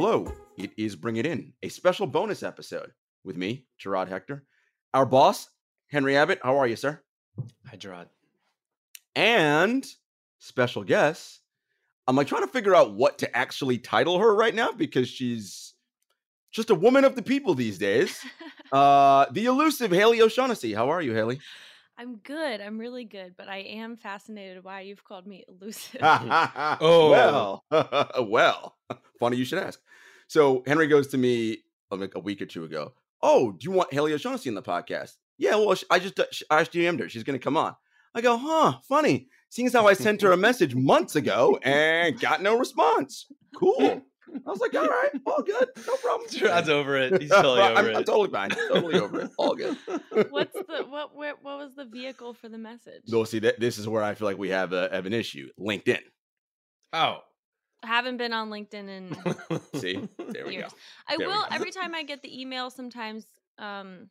Hello, it is Bring It In, a special bonus episode with me, Gerard Hector, our boss, Henry Abbott. How are you, sir? Hi, Gerard. And special guest. I'm like trying to figure out what to actually title her right now because she's just a woman of the people these days. Uh, the elusive Haley O'Shaughnessy. How are you, Haley? I'm good. I'm really good, but I am fascinated why you've called me elusive. oh well, well. Funny you should ask. So Henry goes to me uh, like a week or two ago. Oh, do you want Haley O'Shaughnessy in the podcast? Yeah, well, I just uh, I just DM'd her. She's going to come on. I go, huh? Funny. Seeing as how I sent her a message months ago and got no response. Cool. I was like, all right, all good, no problem. Gerard's over it. He's totally over I'm, it. I'm totally fine, totally over it. All good. What's the what? Where, what was the vehicle for the message? No, see, that, this is where I feel like we have, a, have an issue. LinkedIn. oh. I haven't been on LinkedIn in See, there we years. go. I There will go. every time I get the email. Sometimes um,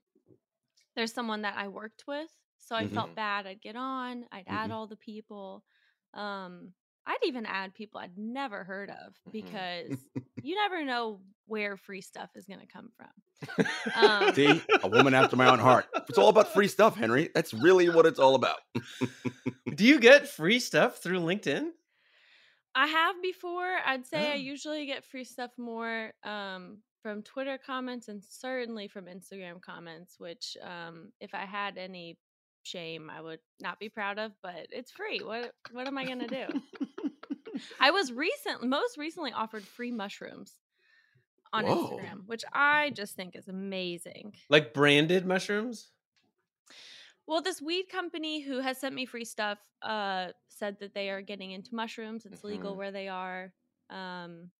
there's someone that I worked with, so I Mhm. felt bad. I'd get on. I'd add Mhm. all the people. Um, I'd even add people I'd never heard of because you never know where free stuff is going to come from. Um, See, a woman after my own heart. It's all about free stuff, Henry. That's really what it's all about. Do you get free stuff through LinkedIn? I have before. I'd say I Oh. usually get free stuff more um, from Twitter comments and certainly from Instagram comments, which, um, if I had any shame, I would not be proud of. But it's free. What What am I gonna do? I was recent, most recently offered free mushrooms on Whoa. Instagram, which I just think is amazing. Like branded mushrooms? Well, this weed company who has sent me free stuff uh, said that they are getting into mushrooms. It's legal Mhm. where they are. Um,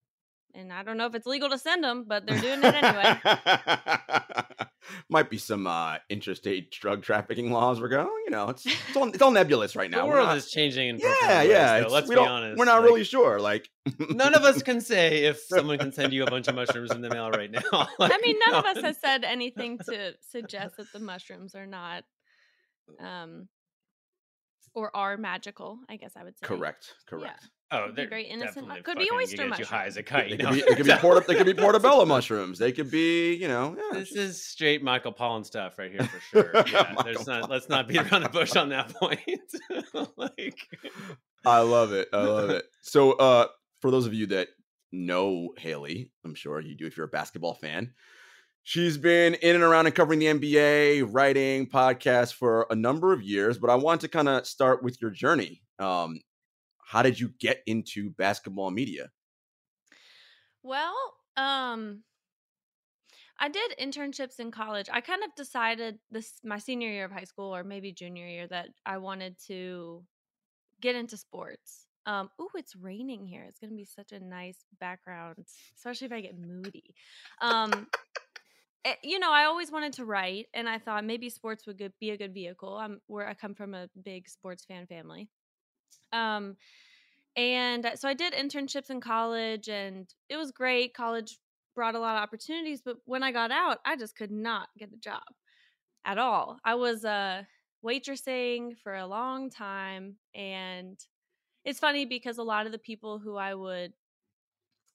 and I don't know if it's legal to send them, but they're doing it anyway. Might be some uh, interstate drug trafficking laws. We're going, you know, it's it's all, it's all nebulous right now. the We're world not- is changing in yeah, profound yeah. ways, though, Let's be honest. We're not like, really sure. Like, None of us can say if someone can send you a bunch of mushrooms in the mail right now. I mean, none of us has said anything to suggest that the mushrooms are not, um, or are magical. I guess I would say. correct, correct. Oh, be they're very innocent mu- could be oyster gonna get you high as a kite. They you could know? be, they could be, porta, they could be portobello mushrooms. They could be, you know, yeah, This just- is straight Michael Pollan stuff right here for sure. Yeah, there's not. Let's not beat around the bush on that point. like, I love it. I love it. So, uh, for those of you that know Haley, I'm sure you do if you're a basketball fan. She's been in and around and covering the NBA, writing podcasts for a number of years. But I want to kind of start with your journey. Um, how did you get into basketball media? Well, um I did internships in college. I kind of decided this my senior year of high school or maybe junior year that I wanted to get into sports. Um ooh, it's raining here. It's going to be such a nice background, especially if I get moody. Um eh, you know, I always wanted to write and I thought maybe sports would be a good vehicle. I'm where I come from a big sports fan family. Um and uh, so I did internships in college and it was great. College brought a lot of opportunities, but when I got out, I just could not get a job at all. I was uh waitressing for a long time and it's funny because a lot of the people who I would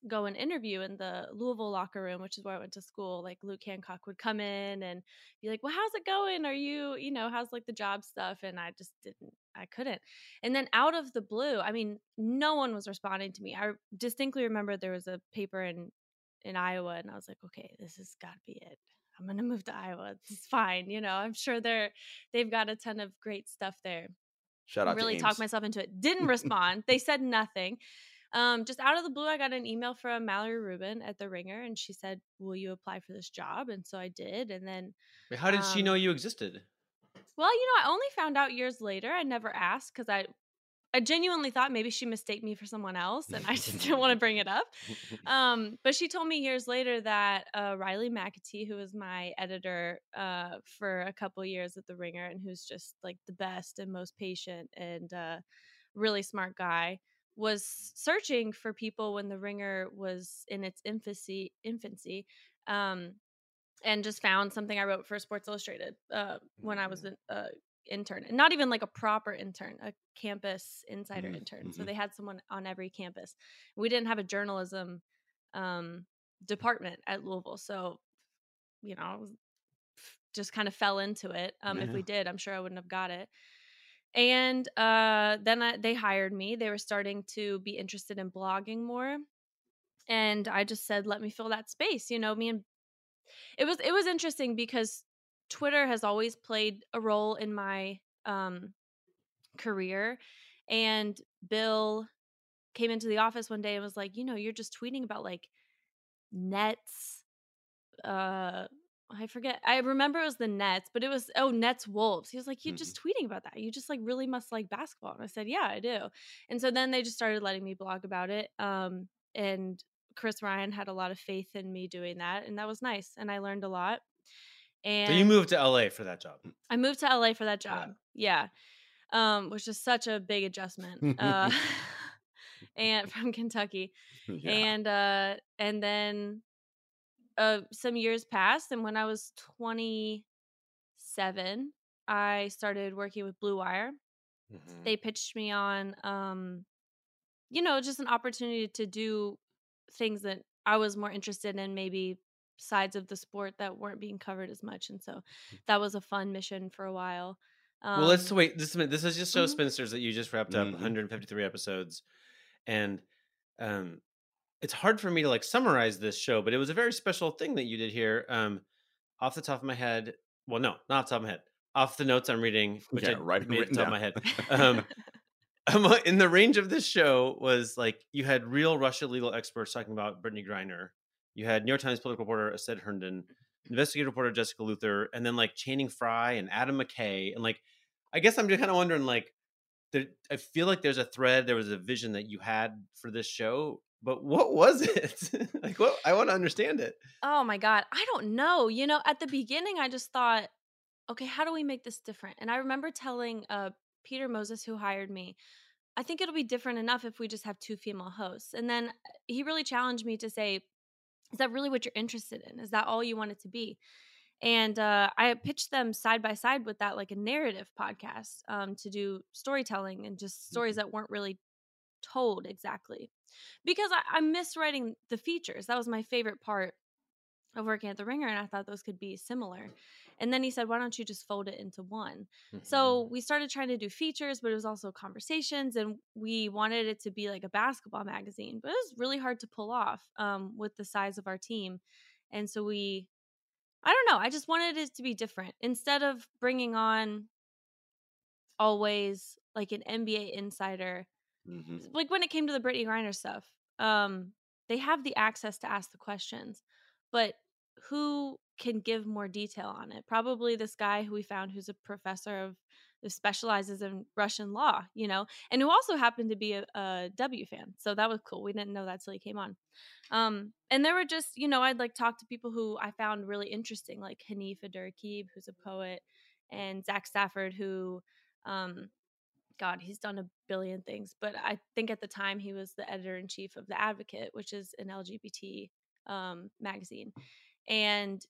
go and interview in the Louisville locker room, which is where I went to school, like Luke Hancock would come in and be like, "Well, how's it going? Are you, you know, how's like the job stuff?" And I just didn't, I couldn't. And then out of the blue, I mean, no one was responding to me. I distinctly remember there was a paper in in Iowa, and I was like, "Okay, this has got to be it. I'm gonna move to Iowa. It's fine. You know, I'm sure they're they've got a ton of great stuff there." Shout out really to talked Ames. myself into it. Didn't respond. they said nothing. Um, just out of the blue, I got an email from Mallory Rubin at the Ringer, and she said, "Will you apply for this job?" And so I did. And then, Wait, how did she Um, know you existed? well, you know, I only found out years later. I never asked because I, I genuinely thought maybe she mistaked me for someone else, and I just didn't want to bring it up. Um, but she told me years later that uh, Riley McAtee, who was my editor uh, for a couple years at the Ringer, and who's just like the best and most patient and uh, really smart guy, was searching for people when the Ringer was in its infancy. Infancy. Um, and just found something I wrote for Sports Illustrated uh, when I was an uh, intern, and not even like a proper intern, a campus insider Mhm, intern. So mhm. they had someone on every campus. We didn't have a journalism um, department at Louisville. So, you know, just kind of fell into it. Um, yeah. If we did, I'm sure I wouldn't have got it. And uh, then I, they hired me. They were starting to be interested in blogging more, and I just said, "Let me fill that space." You know, me and it was it was interesting because Twitter has always played a role in my um, career, and Bill came into the office one day and was like, "You know, you're just tweeting about like Nets, uh, I forget. I remember it was the Nets, but it was oh Nets Wolves. He was like, "You're mm-hmm. just tweeting about that. You just like really must like basketball." And I said, "Yeah, I do." And so then they just started letting me blog about it. Um, and Chris Ryan had a lot of faith in me doing that, and that was nice. And I learned a lot. And so you moved to LA for that job. I moved to LA for that job. Yeah, yeah. Um, which is such a big adjustment. uh, and from Kentucky, yeah. and uh, and then uh, some years passed, and when I was 27, I started working with Blue Wire. Mm-hmm. They pitched me on, um, you know, just an opportunity to do things that I was more interested in, maybe sides of the sport that weren't being covered as much, and so mm. that was a fun mission for a while. Um, well, let's wait. This this is just show mm-hmm. spinsters that you just wrapped up mm-hmm. 153 episodes, and um, it's hard for me to like summarize this show, but it was a very special thing that you did here. Um, off the top of my head, well, no, not off the top of my head, off the notes I'm reading, which yeah, I right made off the top of my head. Um, um, in the range of this show was like you had real Russia legal experts talking about Brittney Griner. You had New York Times political reporter Astead Herndon, investigative reporter Jessica Luther, and then like Channing Frye and Adam McKay. And like, I guess I'm just kind of wondering, like, there, I feel like there's a thread, there was a vision that you had for this show but what was it? like what I want to understand it. Oh my god, I don't know. You know, at the beginning I just thought, okay, how do we make this different? And I remember telling uh Peter Moses who hired me, I think it'll be different enough if we just have two female hosts. And then uh, he really challenged me to say, is that really what you're interested in? Is that all you want it to be? And uh, I pitched them side by side with that, like a narrative podcast um, to do storytelling and just stories mm-hmm. that weren't really told exactly because I, I miss writing the features. That was my favorite part of working at the Ringer, and I thought those could be similar. And then he said, "Why don't you just fold it into one?" Mm-hmm. So we started trying to do features, but it was also conversations, and we wanted it to be like a basketball magazine, but it was really hard to pull off um, with the size of our team. And so we, I don't know, I just wanted it to be different. Instead of bringing on always like an NBA insider Mm-hmm. Like when it came to the Brittney Griner stuff, um, they have the access to ask the questions, but who can give more detail on it? Probably this guy who we found who's a professor of who specializes in Russian law, you know, and who also happened to be a, a W fan. So that was cool. We didn't know that till he came on. Um, and there were just, you know, I'd like talk to people who I found really interesting, like Hanif Abdurraqib, who's a poet, and Zach Stafford, who um, God, he's done a billion things. But I think at the time he was the editor in chief of The Advocate, which is an LGBT um, magazine. And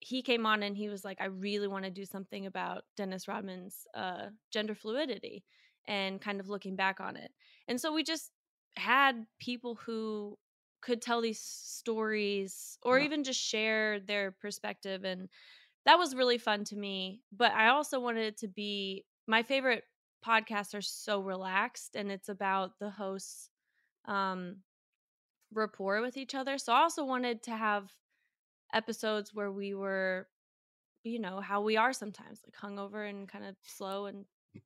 he came on and he was like, I really want to do something about Dennis Rodman's uh, gender fluidity and kind of looking back on it. And so we just had people who could tell these stories or yeah. even just share their perspective. And that was really fun to me. But I also wanted it to be my favorite podcasts are so relaxed and it's about the hosts um rapport with each other. So i also wanted to have episodes where we were you know how we are sometimes like hungover and kind of slow and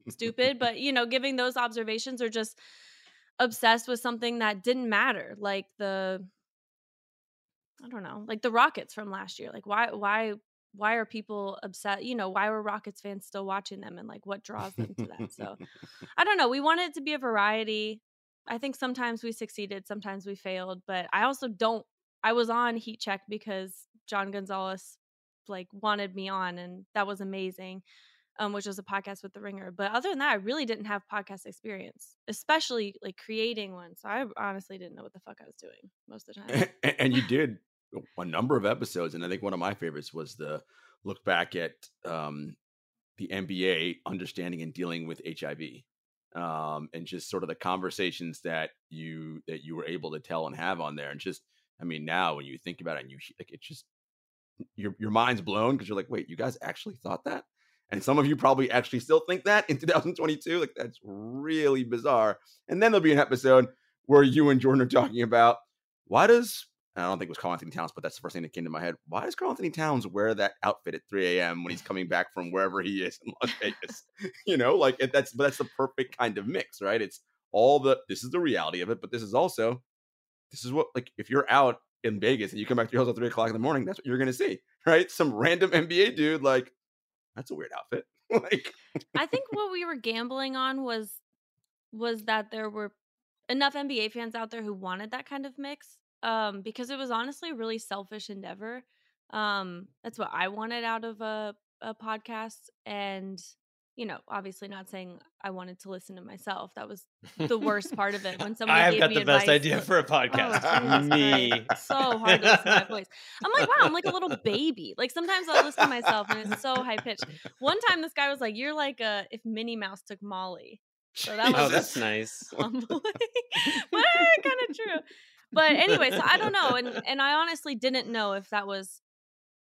stupid but you know giving those observations or just obsessed with something that didn't matter like the i don't know like the rockets from last year like why why why are people upset? You know, why were Rockets fans still watching them and like what draws them to that? So I don't know. We wanted it to be a variety. I think sometimes we succeeded, sometimes we failed, but I also don't I was on Heat Check because John Gonzalez like wanted me on and that was amazing. Um, which was a podcast with the ringer. But other than that, I really didn't have podcast experience, especially like creating one. So I honestly didn't know what the fuck I was doing most of the time. And, and you did a number of episodes, and I think one of my favorites was the look back at um, the NBA understanding and dealing with HIV, um, and just sort of the conversations that you that you were able to tell and have on there, and just I mean, now when you think about it, and you like, it's just your your mind's blown because you're like, wait, you guys actually thought that? And some of you probably actually still think that in 2022. Like that's really bizarre. And then there'll be an episode where you and Jordan are talking about why does I don't think it was Karl Anthony Towns, but that's the first thing that came to my head. Why does Karl Anthony Towns wear that outfit at 3 a.m. when he's coming back from wherever he is in Las Vegas? you know, like that's that's the perfect kind of mix, right? It's all the this is the reality of it, but this is also this is what like if you're out in Vegas and you come back to your house at three o'clock in the morning, that's what you're gonna see, right? Some random NBA dude, like that's a weird outfit. like I think what we were gambling on was was that there were enough NBA fans out there who wanted that kind of mix. Um, because it was honestly a really selfish endeavor. Um, that's what I wanted out of a, a podcast. And you know, obviously not saying I wanted to listen to myself. That was the worst part of it. When someone I've gave got me the best idea for a podcast. Oh, Me. So hard to listen to my voice. I'm like, wow, I'm like a little baby. Like sometimes I'll listen to myself and it's so high pitched. One time this guy was like, You're like uh if Minnie Mouse took Molly. So that Oh, that's nice. humbling. but kind of true. But anyway, so I don't know. And and I honestly didn't know if that was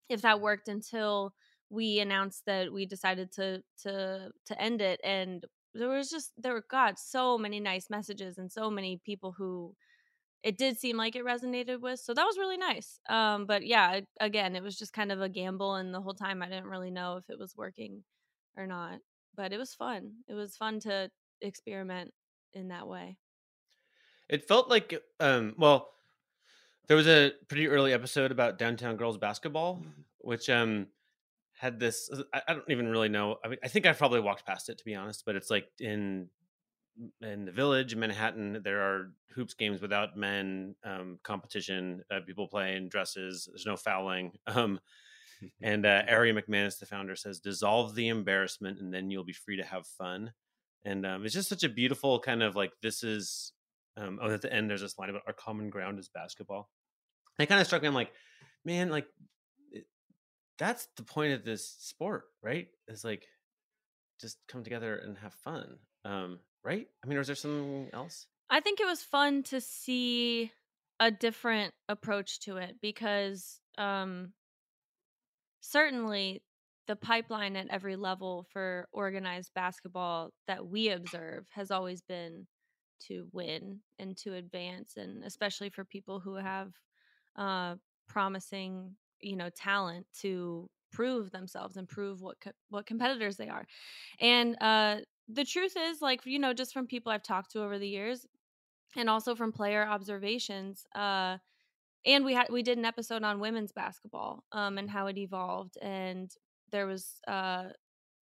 if that worked until we announced that we decided to to to end it and there was just there were god so many nice messages and so many people who it did seem like it resonated with so that was really nice um but yeah again it was just kind of a gamble and the whole time i didn't really know if it was working or not but it was fun it was fun to experiment in that way It felt like, um, well, there was a pretty early episode about downtown girls basketball, which um had this. uh, I, I don't even really know. I mean, I think I probably walked past it to be honest, but it's like in in the village in Manhattan, there are hoops games without men, um, competition, uh, people play in dresses. There's no fouling. Um, and uh, Ari McManus, the founder, says, "Dissolve the embarrassment, and then you'll be free to have fun." And um, it's just such a beautiful kind of like this is. Um, oh, at the end, there's this line about our common ground is basketball. And it kind of struck me. I'm like, man, like it, that's the point of this sport, right? Is like just come together and have fun, um, right? I mean, or is there something else? I think it was fun to see a different approach to it because um certainly the pipeline at every level for organized basketball that we observe has always been to win and to advance and especially for people who have uh promising you know talent to prove themselves and prove what co- what competitors they are. And uh the truth is like you know just from people i've talked to over the years and also from player observations uh and we had we did an episode on women's basketball um and how it evolved and there was uh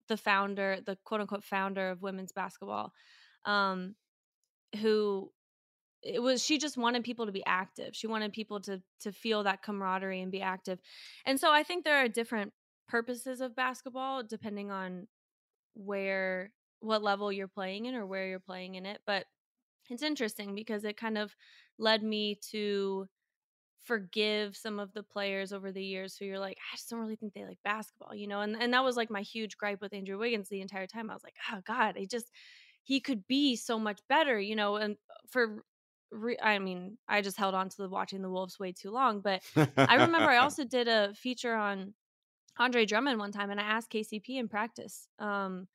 the founder the quote unquote founder of women's basketball um who it was she just wanted people to be active. She wanted people to to feel that camaraderie and be active. And so i think there are different purposes of basketball depending on where what level you're playing in or where you're playing in it but it's interesting because it kind of led me to forgive some of the players over the years who you're like i just don't really think they like basketball you know and, and that was like my huge gripe with andrew wiggins the entire time. I was like oh god i just he could be so much better you know and for re- i mean i just held on to the watching the wolves way too long but I remember I also did a feature on Andre Drummond one time, and I asked KCP in practice um,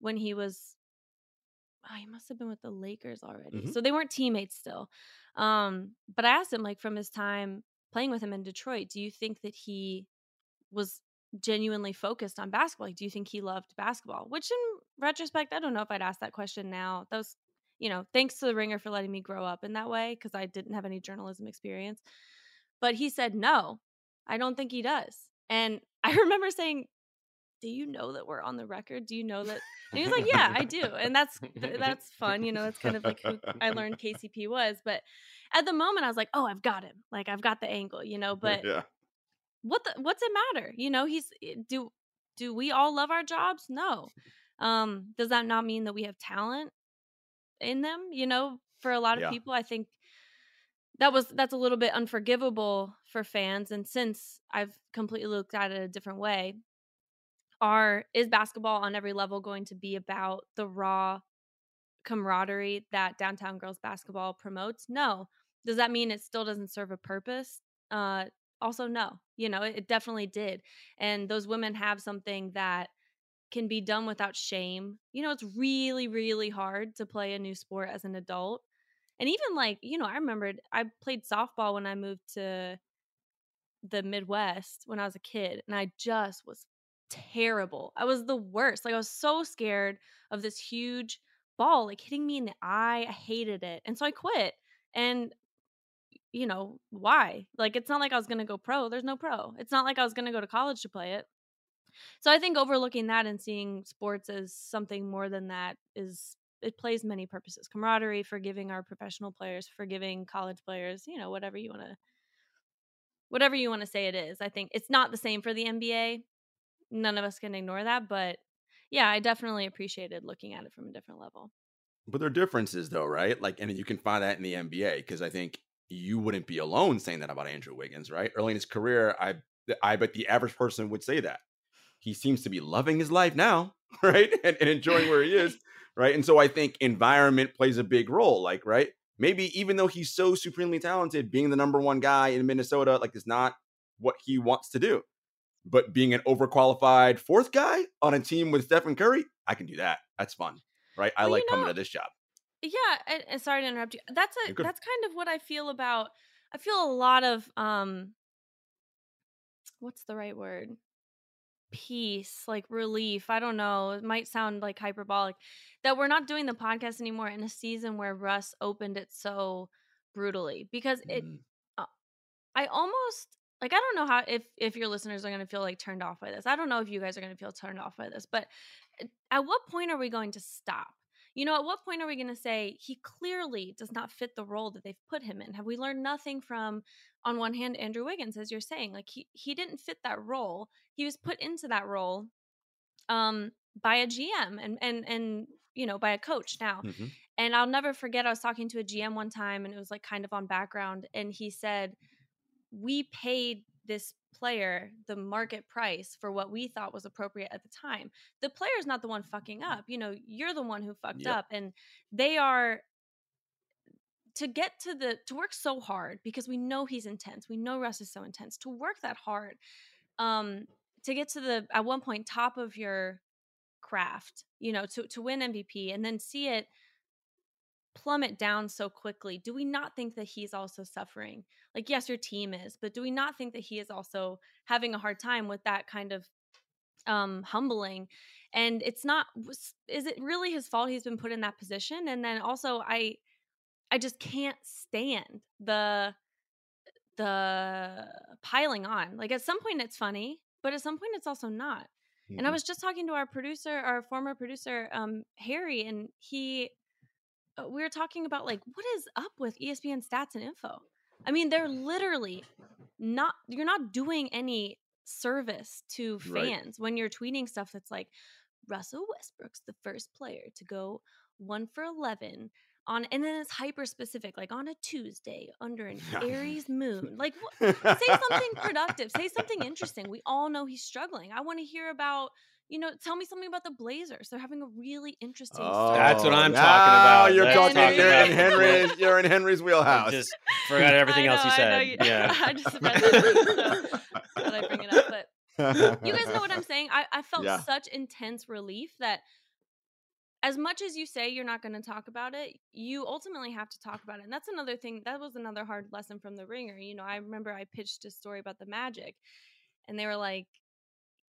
when he was. Oh, he must have been with the Lakers already, Mhm. so they weren't teammates still. Um, but I asked him, like, from his time playing with him in Detroit, do you think that he was genuinely focused on basketball? Like, do you think he loved basketball? Which, in retrospect, I don't know if I'd ask that question now. That was, you know, thanks to the Ringer for letting me grow up in that way because I didn't have any journalism experience. But he said, no, I don't think he does. And I remember saying, do you know that we're on the record? Do you know that? And he was like, yeah, I do. And that's that's fun. You know, that's kind of like who I learned KCP was. But at the moment, I was like, oh, I've got him. Like I've got the angle. You know, but yeah. what the, what's it matter? You know, he's eh, do do we all love our jobs? No. Um, does that not mean that we have talent in them? You know, for a lot of Yeah. people, I think that was that's a little bit unforgivable for fans. And since I've completely looked at it a different way, are is basketball on every level going to be about the raw camaraderie that downtown girls basketball promotes? No. Does that mean it still doesn't serve a purpose? Uh, also, no. You know, it, it definitely did. And those women have something that can be done without shame. You know, it's really, really hard to play a new sport as an adult. And even like, you know, I remembered I played softball when I moved to the Midwest when I was a kid, and I just was terrible. I was the worst. Like, I was so scared of this huge ball like hitting me in the eye. I hated it. And so I quit. And you know, why? Like, it's not like I was going to go pro. There's no pro. It's not like I was going to go to college to play it. So I think overlooking that and seeing sports as something more than that is it plays many purposes. Camaraderie, forgiving our professional players, forgiving college players, you know, whatever you want to whatever you want to say it is. I think it's not the same for the NBA. None of us can ignore that, but yeah, I definitely appreciated looking at it from a different level. But there are differences though, right? Like and you can find that in the NBA because I think you wouldn't be alone saying that about Andrew Wiggins, right? Early in his career, I I bet the average person would say that. He seems to be loving his life now, right? And, and enjoying where he is, right? And so I think environment plays a big role, like, right? Maybe even though he's so supremely talented, being the number one guy in Minnesota, like, is not what he wants to do. But being an overqualified fourth guy on a team with Stephen Curry, I can do that. That's fun, right? I well, like you know, coming to this job. Yeah, and, sorry to interrupt you. That's a that's kind of what I feel about. I feel a lot of um, what's the right word? Peace, like relief. I don't know. It might sound like hyperbolic that we're not doing the podcast anymore in a season where Russ opened it so brutally because it. Mm. Uh, I almost like I don't know how if if your listeners are going to feel like turned off by this. I don't know if you guys are going to feel turned off by this, but eh, at what point are we going to stop? You know, at what point are we going to say he clearly does not fit the role that they've put him in? Have we learned nothing from, on one hand, Andrew Wiggins, as you're saying? Like he he didn't fit that role. He was put into that role, um, by a GM and and and you know by a coach now. Mm-hmm. And I'll never forget. I was talking to a GM one time, and it was like kind of on background, and he said, "We paid this player the market price for what we thought was appropriate at the time. The player's not the one fucking up. You know, you're the one who fucked yep. up. And they are to get to the to work so hard because we know he's intense. We know Russ is so intense. To work that hard, um, to get to the at one point top of your craft, you know, to to win MVP and then see it plummet down so quickly, do we not think that he's also suffering? Like, yes, your team is, but do we not think that he is also having a hard time with that kind of um humbling? And it's not is it really his fault he's been put in that position? And then also I I just can't stand the the piling on. Like at some point it's funny, but at some point it's also not. Mm-hmm. And I mm-hmm. was just talking to our producer, our former producer, um, Harry, and he Uh, we were talking about like what is up with ESPN stats and info. I mean, they're literally not you're not doing any service to fans right. when you're tweeting stuff that's like Russell Westbrook's the first player to go 1 for 11 on and then it's hyper specific like on a Tuesday under an Aries moon. Like say something productive, say something interesting. We all know he's struggling. I want to hear about you know, tell me something about the Blazers. They're having a really interesting. Oh, that's what I'm talking about. You're, talking, you're in Henry's. You're in Henry's wheelhouse. I just forgot everything know, else you said. You, yeah, I just read that, so I bring it up. But you guys know what I'm saying. I, I felt yeah. such intense relief that as much as you say you're not going to talk about it, you ultimately have to talk about it. And that's another thing. That was another hard lesson from the Ringer. You know, I remember I pitched a story about the Magic, and they were like,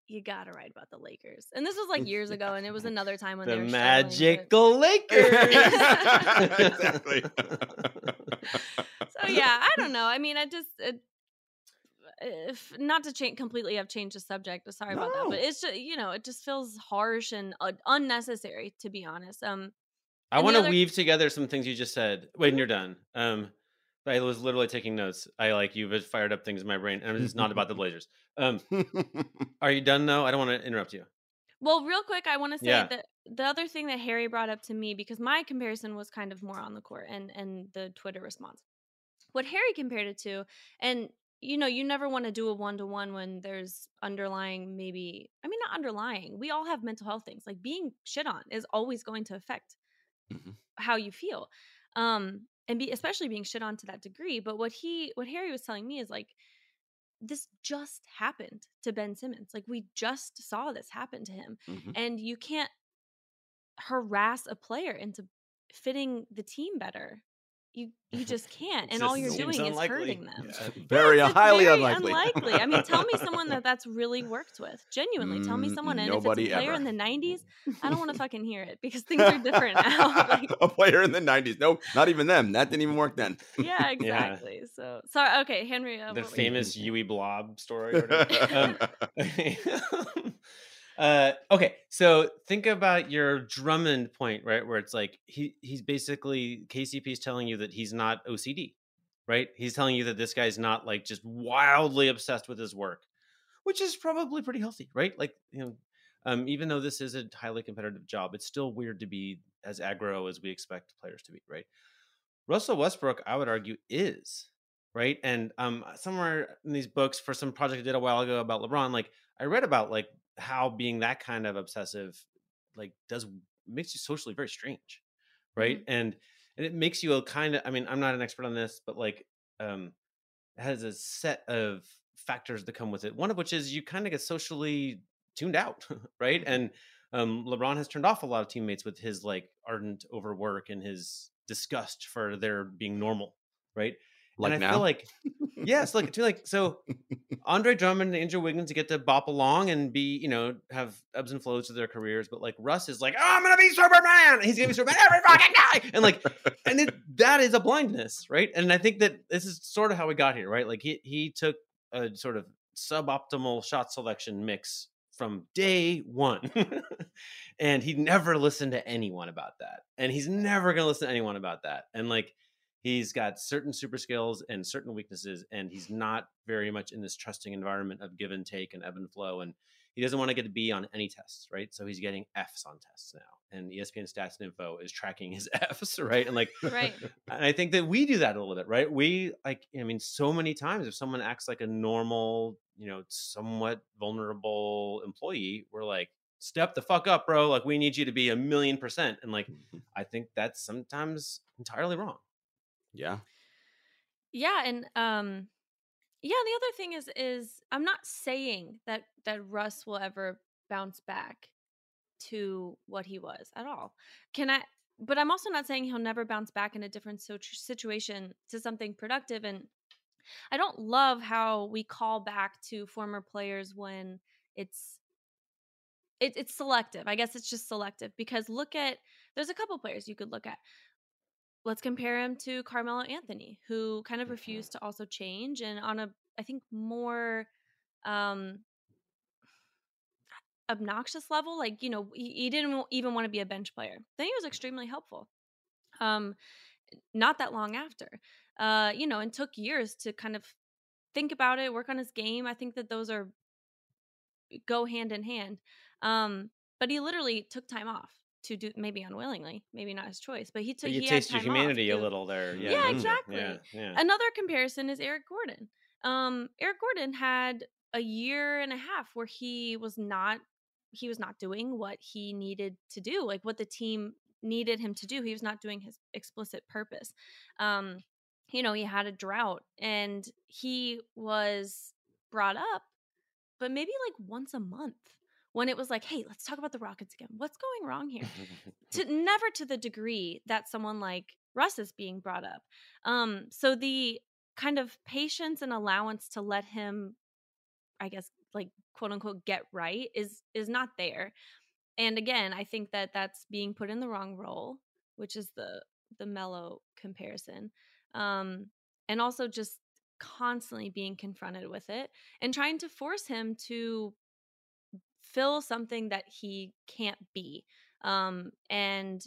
you gotta write about the Lakers. And this was like years ago, and it was another time when the they were magical Lakers. exactly. so yeah, I don't know. I mean, I just it, if not to change completely, I've changed the subject. Sorry no. about that, but it's just you know, it just feels harsh and uh, unnecessary to be honest. Um, I want to other... weave together some things you just said when you're done. Um, I was literally taking notes. I like you've fired up things in my brain, and it's not about the Blazers. Um, are you done though? I don't want to interrupt you. Well, real quick, I want to say yeah. that the other thing that Harry brought up to me because my comparison was kind of more on the court and and the Twitter response. What Harry compared it to, and you know, you never want to do a one to one when there's underlying maybe. I mean, not underlying. We all have mental health things. Like being shit on is always going to affect mm-hmm. how you feel. Um, and be especially being shit on to that degree. But what he what Harry was telling me is like this just happened to Ben Simmons. Like we just saw this happen to him. Mm-hmm. And you can't harass a player into fitting the team better you you just can't and all you're doing unlikely. is hurting them yeah. very yes, highly very unlikely unlikely i mean tell me someone that that's really worked with genuinely mm, tell me mm, someone and if it's a player ever. in the 90s i don't want to fucking hear it because things are different now like, a player in the 90s no not even them that didn't even work then yeah exactly yeah. so sorry okay henry uh, the famous Huey Blob story um, uh, okay, so think about your Drummond point, right? Where it's like he he's basically KCP is telling you that he's not OCD, right? He's telling you that this guy's not like just wildly obsessed with his work, which is probably pretty healthy, right? Like you know, um, even though this is a highly competitive job, it's still weird to be as aggro as we expect players to be, right? Russell Westbrook, I would argue, is right. And um, somewhere in these books for some project I did a while ago about LeBron, like I read about like how being that kind of obsessive like does makes you socially very strange right mm-hmm. and and it makes you a kind of i mean i'm not an expert on this but like um it has a set of factors that come with it one of which is you kind of get socially tuned out right mm-hmm. and um lebron has turned off a lot of teammates with his like ardent overwork and his disgust for their being normal right like and I now? feel like yes, like to like so Andre Drummond and Andrew Wiggins get to bop along and be, you know, have ebbs and flows to their careers, but like Russ is like, oh, I'm gonna be Superman. He's gonna be Superman every fucking day. And like and it, that is a blindness, right? And I think that this is sort of how we got here, right? Like he he took a sort of suboptimal shot selection mix from day one. and he never listened to anyone about that. And he's never gonna listen to anyone about that. And like he's got certain super skills and certain weaknesses and he's not very much in this trusting environment of give and take and ebb and flow and he doesn't want to get a b on any tests right? So he's getting f's on tests now and espn stats and info is tracking his f's right? And like right. and i think that we do that a little bit right? We like i mean so many times if someone acts like a normal you know somewhat vulnerable employee we're like step the fuck up bro. Like we need you to be a million percent. And like i think that's sometimes entirely wrong yeah. Yeah, and um yeah, the other thing is is I'm not saying that that Russ will ever bounce back to what he was at all. Can I but I'm also not saying he'll never bounce back in a different situation to something productive and I don't love how we call back to former players when it's it, it's selective. I guess it's just selective because look at there's a couple players you could look at let's compare him to Carmelo Anthony, who kind of mm-hmm. refused to also change and on a I think more um obnoxious level like you know he, he didn't even want to be a bench player. Then he was extremely helpful um not that long after uh you know and took years to kind of think about it work on his game. I think that those are go hand in hand um but he literally took time off to do maybe unwillingly, maybe not his choice, but he took. You he taste your humanity a little there. Yeah, yeah exactly. Yeah, yeah. Another comparison is Eric Gordon. Um, Eric Gordon had a year and a half where he was not he was not doing what he needed to do, like what the team needed him to do. He was not doing his explicit purpose. Um, you know, he had a drought and he was brought up, but maybe like once a month when it was like, hey, let's talk about the Rockets again. What's going wrong here? to never to the degree that someone like Russ is being brought up. Um, so the kind of patience and allowance to let him, I guess, like quote unquote, get right is is not there. And again, I think that that's being put in the wrong role, which is the the Melo comparison. Um, and also just constantly being confronted with it and trying to force him to fill something that he can't be um and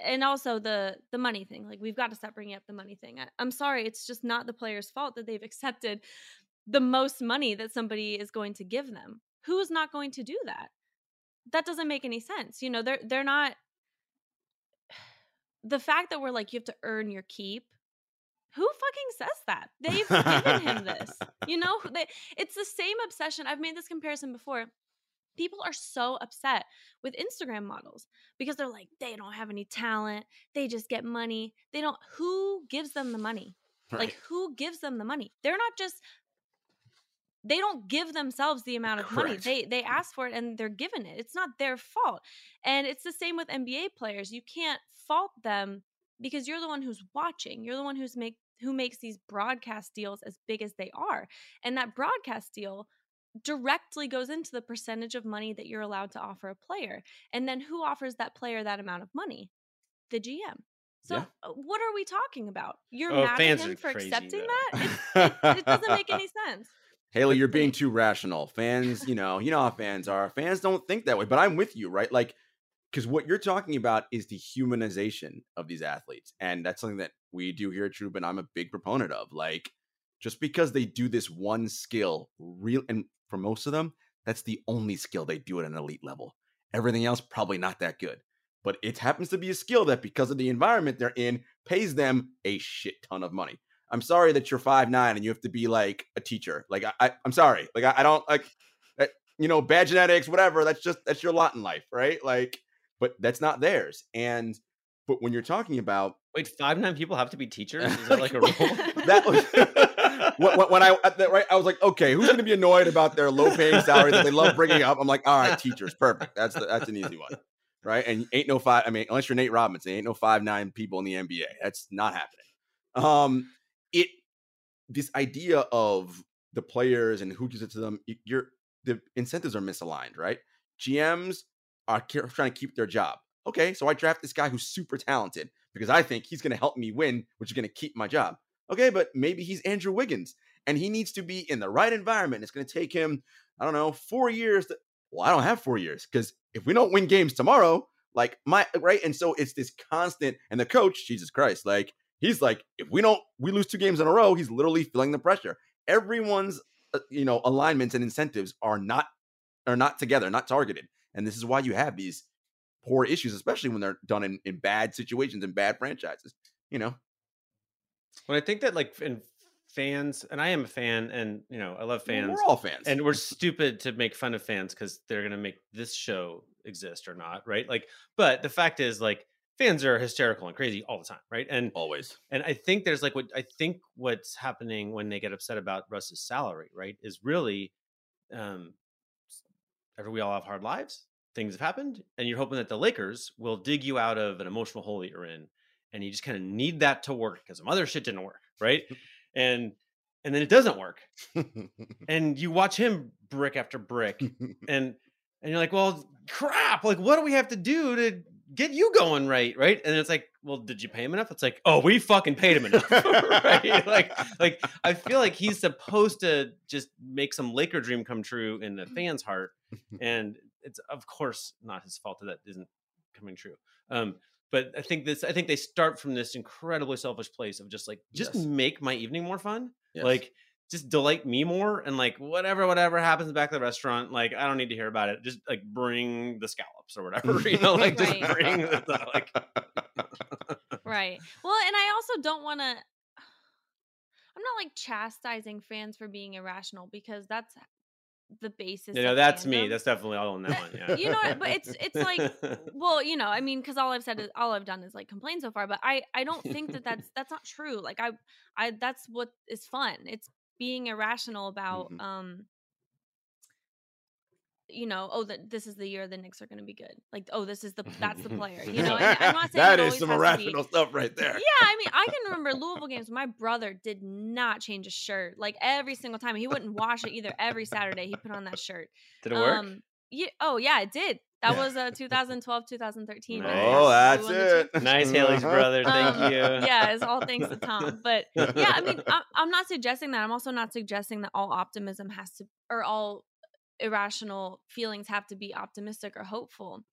and also the the money thing like we've got to stop bringing up the money thing I, i'm sorry it's just not the player's fault that they've accepted the most money that somebody is going to give them who is not going to do that? That doesn't make any sense you know they're they're not the fact that we're like you have to earn your keep who fucking says that? They've given him this you know they, it's the same obsession i've made this comparison before people are so upset with Instagram models because they're like, they don't have any talent. They just get money. They don't, who gives them the money? Right. Like, who gives them the money? They're not just, they don't give themselves the amount of Correct. money. They they ask for it and they're given it. It's not their fault. And it's the same with NBA players. You can't fault them because you're the one who's watching. You're the one who's make who makes these broadcast deals as big as they are. And that broadcast deal directly goes into the percentage of money that you're allowed to offer a player. And then who offers that player that amount of money? The GM. So yeah. Uh, what are we talking about? You're oh, mad at him for crazy, accepting though. that? It, it doesn't make any sense. Haley, you're being too rational. Fans, you know, you know how fans are. Fans don't think that way, but I'm with you, right? Like, because what you're talking about is the humanization of these athletes, and that's something that we do here at TrueHoop, and I'm a big proponent of. Like, just because they do this one skill, real, and for most of them, that's the only skill they do at an elite level. Everything else probably not that good, but it happens to be a skill that, because of the environment they're in, pays them a shit ton of money. I'm sorry that you're five nine and you have to be like a teacher. Like I, I am sorry. Like I, I don't like, you know, bad genetics, whatever. That's just that's your lot in life, right? Like, but that's not theirs. And but when you're talking about wait, five nine people have to be teachers. Is that like a rule? that was when, when, I right, I was like, okay, who's going to be annoyed about their low paying salary that they love bringing up? I'm like, all right, teachers, perfect. That's the, that's an easy one, right? And ain't no five. I mean, unless you're Nate Robinson, ain't no five nine people in the NBA. That's not happening. Um, it this idea of the players and who gives it to them, you're the incentives are misaligned, right? GMs are trying to keep their job. Okay, so I draft this guy who's super talented because I think he's going to help me win, which is going to keep my job. Okay, but maybe he's Andrew Wiggins and he needs to be in the right environment. It's going to take him, I don't know, four years. To, well, I don't have four years because if we don't win games tomorrow, like my right, and so it's this constant. And the coach, Jesus Christ, like he's like, if we don't, we lose two games in a row. He's literally feeling the pressure. Everyone's, uh, you know, alignments and incentives are not are not together, not targeted, and this is why you have these poor issues, especially when they're done in, in bad situations and bad franchises. You know. Well, I think that like in fans, and I am a fan, and you know, I love fans. We're all fans, and we're stupid to make fun of fans because they're gonna make this show exist or not, right? Like, but the fact is, like, fans are hysterical and crazy all the time, right? And always. And I think there's like what I think what's happening when they get upset about Russ's salary, right, is really um we all have hard lives things have happened and you're hoping that the lakers will dig you out of an emotional hole that you're in and you just kind of need that to work because some other shit didn't work right? And and then it doesn't work. And you watch him brick after brick and and you're like well crap like what do we have to do to get you going right? Right? And it's like well did you pay him enough? It's like oh we fucking paid him enough. Right? Like like i feel like he's supposed to just make some laker dream come true in the fans heart and it's of course not his fault that that isn't coming true. Um, but I think this, I think they start from this incredibly selfish place of just like, just yes. make my evening more fun. Yes. Like, just delight me more and like whatever whatever happens back at the restaurant like i don't need to hear about it just like bring the scallops or whatever you know like just bring the, like right well and i also don't want to i'm not like chastising fans for being irrational because that's the basis. You know, that's fandom. me. That's definitely all on that one. Yeah. you know, but it's it's like, well, you know, I mean, because all I've said is all I've done is like complain so far. But I I don't think that that's that's not true. Like I I that's what is fun. It's being irrational about mm-hmm. um you know, oh, that this is the year the Knicks are going to be good. Like, oh, this is the that's the player. You know, and I'm not saying that is some irrational stuff right there. Yeah, I mean, I can remember Louisville games. My brother did not change a shirt like every single time. He wouldn't wash it either. Every Saturday, he put on that shirt. Did it work? Um, yeah. Oh, yeah, it did. That was uh, 2012, 2013. Nice. Oh, that's it. Nice, Haley's brother. Thank um, you. Yeah, it's all thanks to Tom. But yeah, I mean, I'm, I'm not suggesting that. I'm also not suggesting that all optimism has to, or all irrational feelings have to be optimistic or hopeful.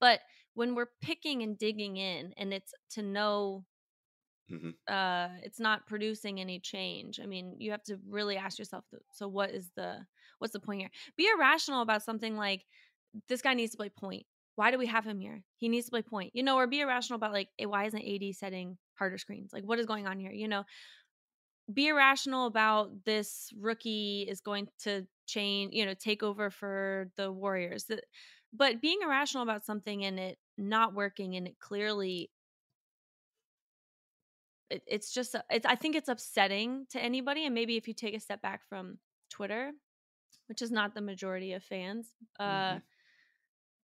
But when we're picking and digging in and it's to know mm-hmm. uh it's not producing any change. I mean, you have to really ask yourself so what is the what's the point here? Be irrational about something like this guy needs to play point. Why do we have him here? He needs to play point. You know, or be irrational about like, hey, why isn't AD setting harder screens? Like what is going on here? You know, be irrational about this rookie is going to change, you know, take over for the Warriors. But being irrational about something and it not working and it clearly it, it's just it's, I think it's upsetting to anybody and maybe if you take a step back from Twitter, which is not the majority of fans, uh mm-hmm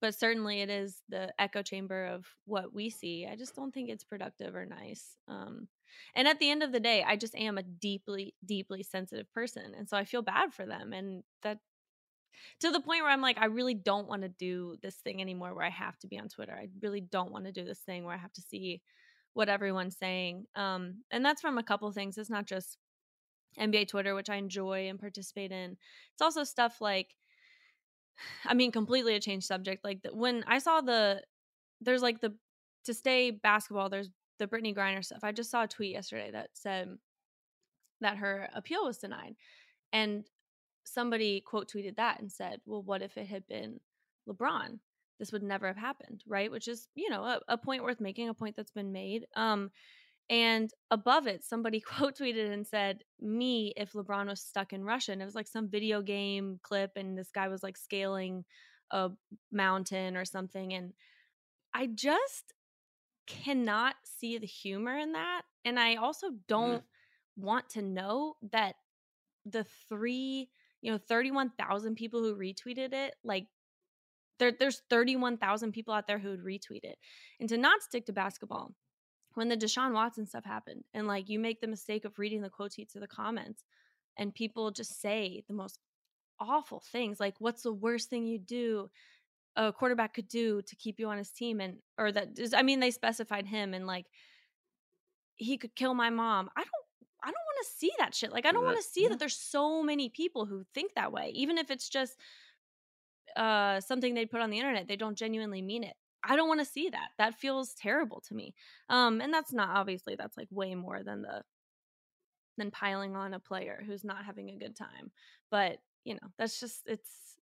but certainly it is the echo chamber of what we see. I just don't think it's productive or nice. Um, and at the end of the day, I just am a deeply, deeply sensitive person. And so I feel bad for them. And that to the point where I'm like, I really don't want to do this thing anymore where I have to be on Twitter. I really don't want to do this thing where I have to see what everyone's saying. Um, and that's from a couple things. It's not just NBA Twitter, which I enjoy and participate in. It's also stuff like I mean, completely a change subject. Like the, when I saw the, there's like the to stay basketball. There's the Brittney Griner stuff. I just saw a tweet yesterday that said that her appeal was denied, and somebody quote tweeted that and said, "Well, what if it had been LeBron? This would never have happened, right?" Which is, you know, a, a point worth making, a point that's been made. Um, and above it, somebody quote tweeted and said, Me if LeBron was stuck in Russia. And it was like some video game clip, and this guy was like scaling a mountain or something. And I just cannot see the humor in that. And I also don't mm. want to know that the three, you know, 31,000 people who retweeted it, like, there, there's 31,000 people out there who would retweet it. And to not stick to basketball, when the Deshaun Watson stuff happened and like you make the mistake of reading the quote tweets or the comments and people just say the most awful things like what's the worst thing you do a quarterback could do to keep you on his team and or that I mean they specified him and like he could kill my mom. I don't I don't want to see that shit. Like I don't want to see yeah. that there's so many people who think that way even if it's just uh something they put on the internet. They don't genuinely mean it. I don't want to see that. That feels terrible to me. Um, and that's not obviously that's like way more than the than piling on a player who's not having a good time. But you know, that's just it's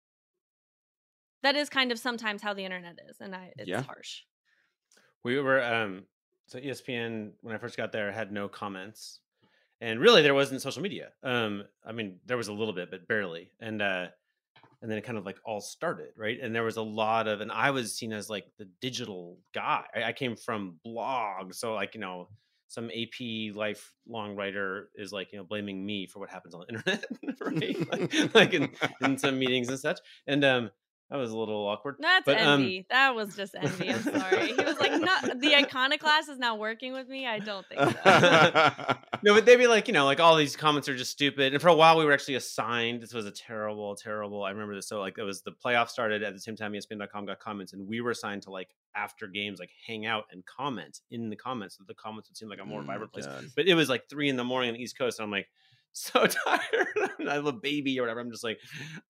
that is kind of sometimes how the internet is, and I it's yeah. harsh. We were um so ESPN when I first got there had no comments, and really there wasn't social media. Um, I mean there was a little bit, but barely, and uh and then it kind of like all started right? And there was a lot of and i was seen as like the digital guy. I, came from blog so like you know some ap lifelong writer is like you know blaming me for what happens on the internet right? Like, like in, in some meetings and such. And um that was a little awkward. That's but, um envy. Um, that was just envy. I'm sorry. He was like, "Not the iconoclast is not working with me." I don't think so. no, but they'd be like, you know, like all these comments are just stupid. And for a while, we were actually assigned. This was a terrible, terrible. I remember this. So like, it was the playoff started at the same time. ESPN.com got comments, and we were assigned to like after games, like hang out and comment in the comments. So the comments would seem like a more oh vibrant place. But it was like three in the morning on the East Coast, and I'm like so tired. I a baby or whatever. I'm just like,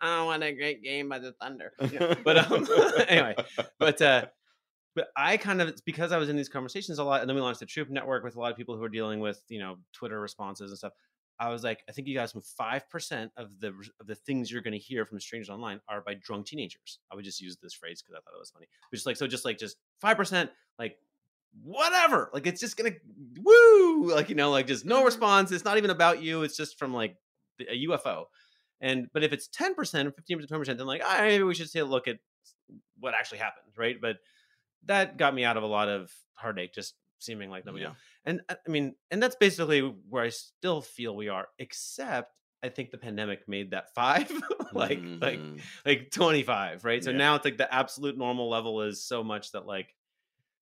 I want a great game by the Thunder. Yeah. But um, anyway, but uh, but I kind of because I was in these conversations a lot, and then we launched the TrueHoop Network with a lot of people who are dealing with you know Twitter responses and stuff. I was like, I think you guys five percent of the of the things you're going to hear from strangers online are by drunk teenagers. I would just use this phrase because I thought it was funny. But just like so, just like just five percent, like whatever. Like it's just gonna woo, like you know, like just no mm-hmm. response. It's not even about you. It's just from like a UFO. And but if it's ten percent, fifteen percent, twenty percent, then like ah, maybe we should take a look at what actually happened, right? But that got me out of a lot of heartache, just seeming like nobody. Yeah. And uh, I mean, and that's basically where I still feel we are, except I think the pandemic made that five, like mm-hmm. like like twenty five, right? So yeah. now it's like the absolute normal level is so much that like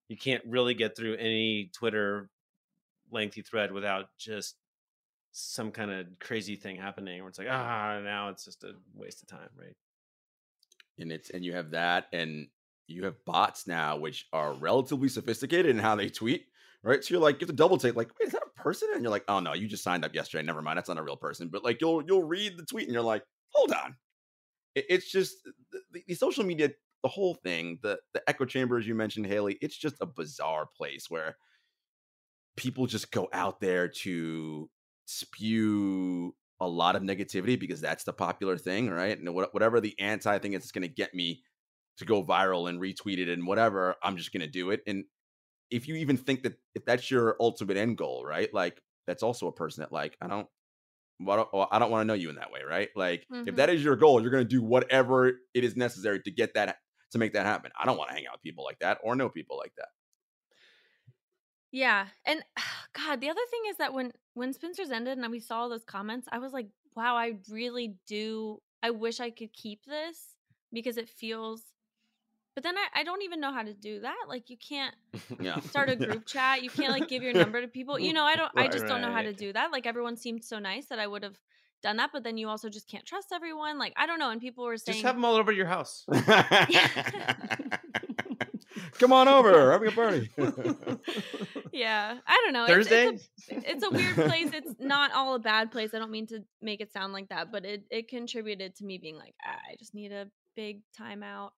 you can't really get through any Twitter lengthy thread without just some kind of crazy thing happening where it's like ah now it's just a waste of time right? And it's and you have that and you have bots now which are relatively sophisticated in how they tweet right? So you're like you have to double take like wait is that a person? And you're like oh no you just signed up yesterday never mind that's not a real person. But like you'll you'll read the tweet and you're like hold on. It, it's just the, the social media the whole thing, the the echo chamber as you mentioned, Haley, it's just a bizarre place where people just go out there to spew a lot of negativity because that's the popular thing, right? And whatever the anti thing is, it's going to get me to go viral and retweet it and whatever. I'm just going to do it. And if you even think that if that's your ultimate end goal, right? Like that's also a person that like I don't I don't, I don't want to know you in that way, right? Like Mm-hmm. if that is your goal, you're going to do whatever it is necessary to get that to make that happen. I don't want to hang out with people like that or know people like that. Yeah. And God, the other thing is that when when Spinsters ended and we saw all those comments, I was like, wow, I really do I wish I could keep this because it feels but then I, I don't even know how to do that. Like you can't Yeah. start a group chat. You can't like give your number to people. You know, I don't I Right. just don't know how to do that. Like everyone seemed so nice that I would have done that, but then you also just can't trust everyone. Like I don't know. And people were saying Just have them all over your house. Come on over, having a party. Yeah. I don't know. It's- Thursday. It's, a, it's a weird place. It's not all a bad place. I don't mean to make it sound like that, but it, it contributed to me being like, "Ah, I just need a big timeout.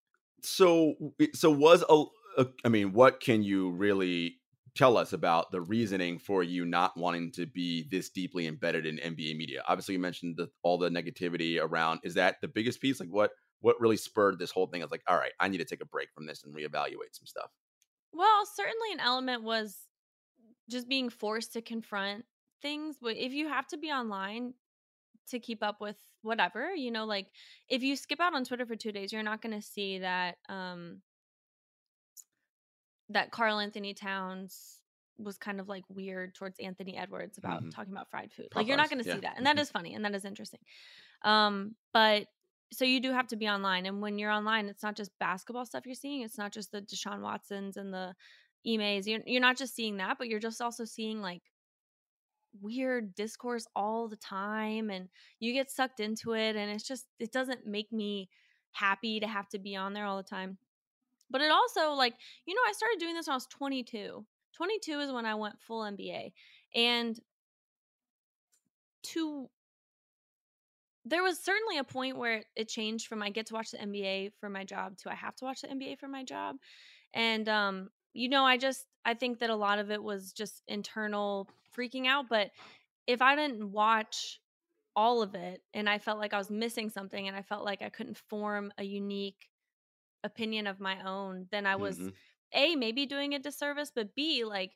so so was a, a I mean, what can you really tell us about the reasoning for you not wanting to be this deeply embedded in NBA media? Obviously, you mentioned the, all the negativity around. Is that the biggest piece? Like, what what really spurred this whole thing? Of like, all right, I need to take a break from this and reevaluate some stuff. Well, certainly an element was just being forced to confront things. But if you have to be online to keep up with whatever, you know, like if you skip out on Twitter for two days, you're not going to see that um that Karl-Anthony Towns was kind of like weird towards Anthony Edwards about Mhm. talking about fried food. Like you're not going to yeah. see that, and that is funny and that is interesting. Um, but so you do have to be online, and when you're online, it's not just basketball stuff you're seeing. It's not just the Deshaun Watsons and the emails. You're you're not just seeing that, but you're just also seeing like weird discourse all the time, and you get sucked into it, and it's just it doesn't make me happy to have to be on there all the time. But it also like you know I started doing this when I was 22. 22 is when I went full NBA, and to there was certainly a point where it changed from I get to watch the NBA for my job to I have to watch the NBA for my job. And um you know, I just I think that a lot of it was just internal freaking out, but if I didn't watch all of it and I felt like I was missing something and I felt like I couldn't form a unique opinion of my own, then I was Mhm. A maybe doing a disservice, but B like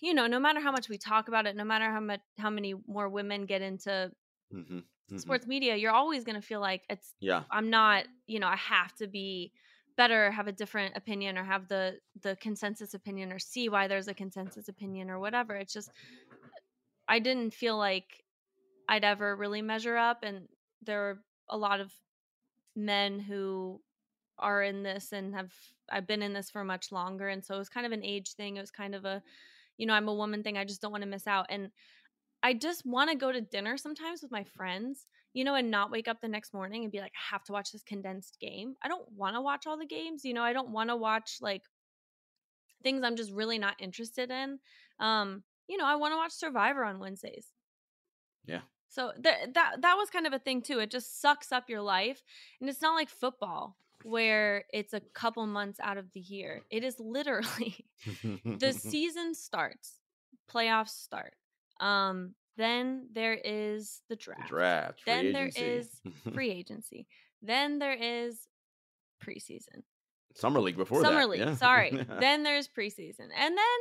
you know, no matter how much we talk about it, no matter how much how many more women get into Mhm. Mhm. sports media, you're always going to feel like it's Yeah. I'm not, you know, I have to be better, have a different opinion or have the the consensus opinion or see why there's a consensus opinion or whatever. It's just I didn't feel like I'd ever really measure up and there are a lot of men who are in this and have I've been in this for much longer and so it was kind of an age thing. It was kind of a you know, I'm a woman thing. I just don't want to miss out and I just want to go to dinner sometimes with my friends, you know, and not wake up the next morning and be like, I have to watch this condensed game. I don't want to watch all the games, you know, I don't want to watch like things I'm just really not interested in. Um, you know, I want to watch Survivor on Wednesdays. Yeah. So th- that that was kind of a thing too. It just sucks up your life, and it's not like football where it's a couple months out of the year. It is literally the season starts, playoffs start. Um, then there is the The draft. draft. Then there agency. is free agency. Then there is preseason. summer league before that. Summer league. yeah. Sorry. then there's preseason. And then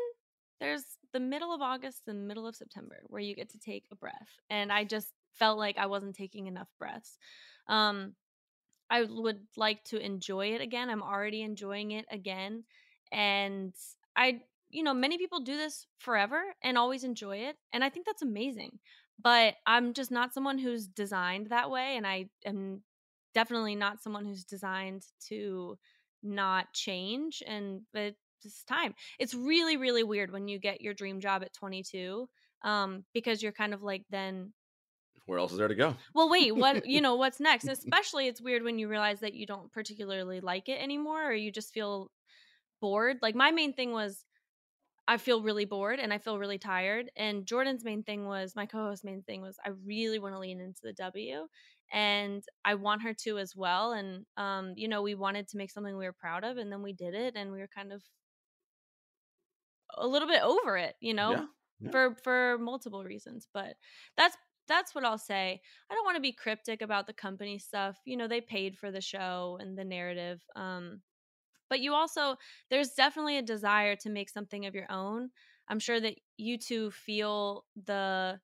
there's the middle of August and middle of September where you get to take a breath. And I just felt like I wasn't taking enough breaths. Um I would like to enjoy it again. I'm already enjoying it again. And I you know, many people do this forever and always enjoy it, and I think that's amazing. But I'm just not someone who's designed that way and I am definitely not someone who's designed to not change and it's time it's really really weird when you get your dream job at 22 um because you're kind of like then Where else is there to go? well wait what you know what's next especially it's weird when you realize that you don't particularly like it anymore or you just feel bored like my main thing was i feel really bored and i feel really tired and jordan's main thing was my co-host main thing was i really want to lean into the w and i want her to as well and um you know we wanted to make something we were proud of and then we did it and we were kind of a little bit over it you know Yeah, yeah. for for multiple reasons but that's that's what I'll say. I don't want to be cryptic about the company stuff. You know, they paid for the show and the narrative. Um, but you also there's definitely a desire to make something of your own. I'm sure that you two feel the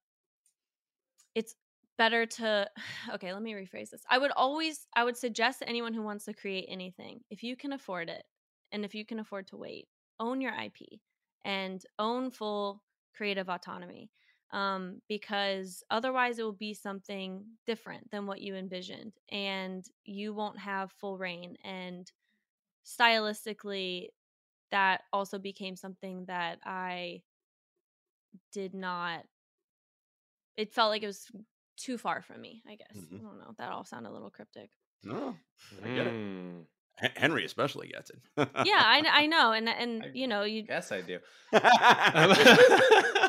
it's better to okay, let me rephrase this. I would always I would suggest to anyone who wants to create anything, if you can afford it and if you can afford to wait, own your IP and own full creative autonomy. Um, because otherwise it will be something different than what you envisioned and you won't have full reign and stylistically that also became something that I did not it felt like it was too far from me, I guess. Mhm. I don't know. That all sounded a little cryptic. No, I get it. Mm, H- Henry especially gets it. Yeah, I, I know. And and I you know, you Yes, I do.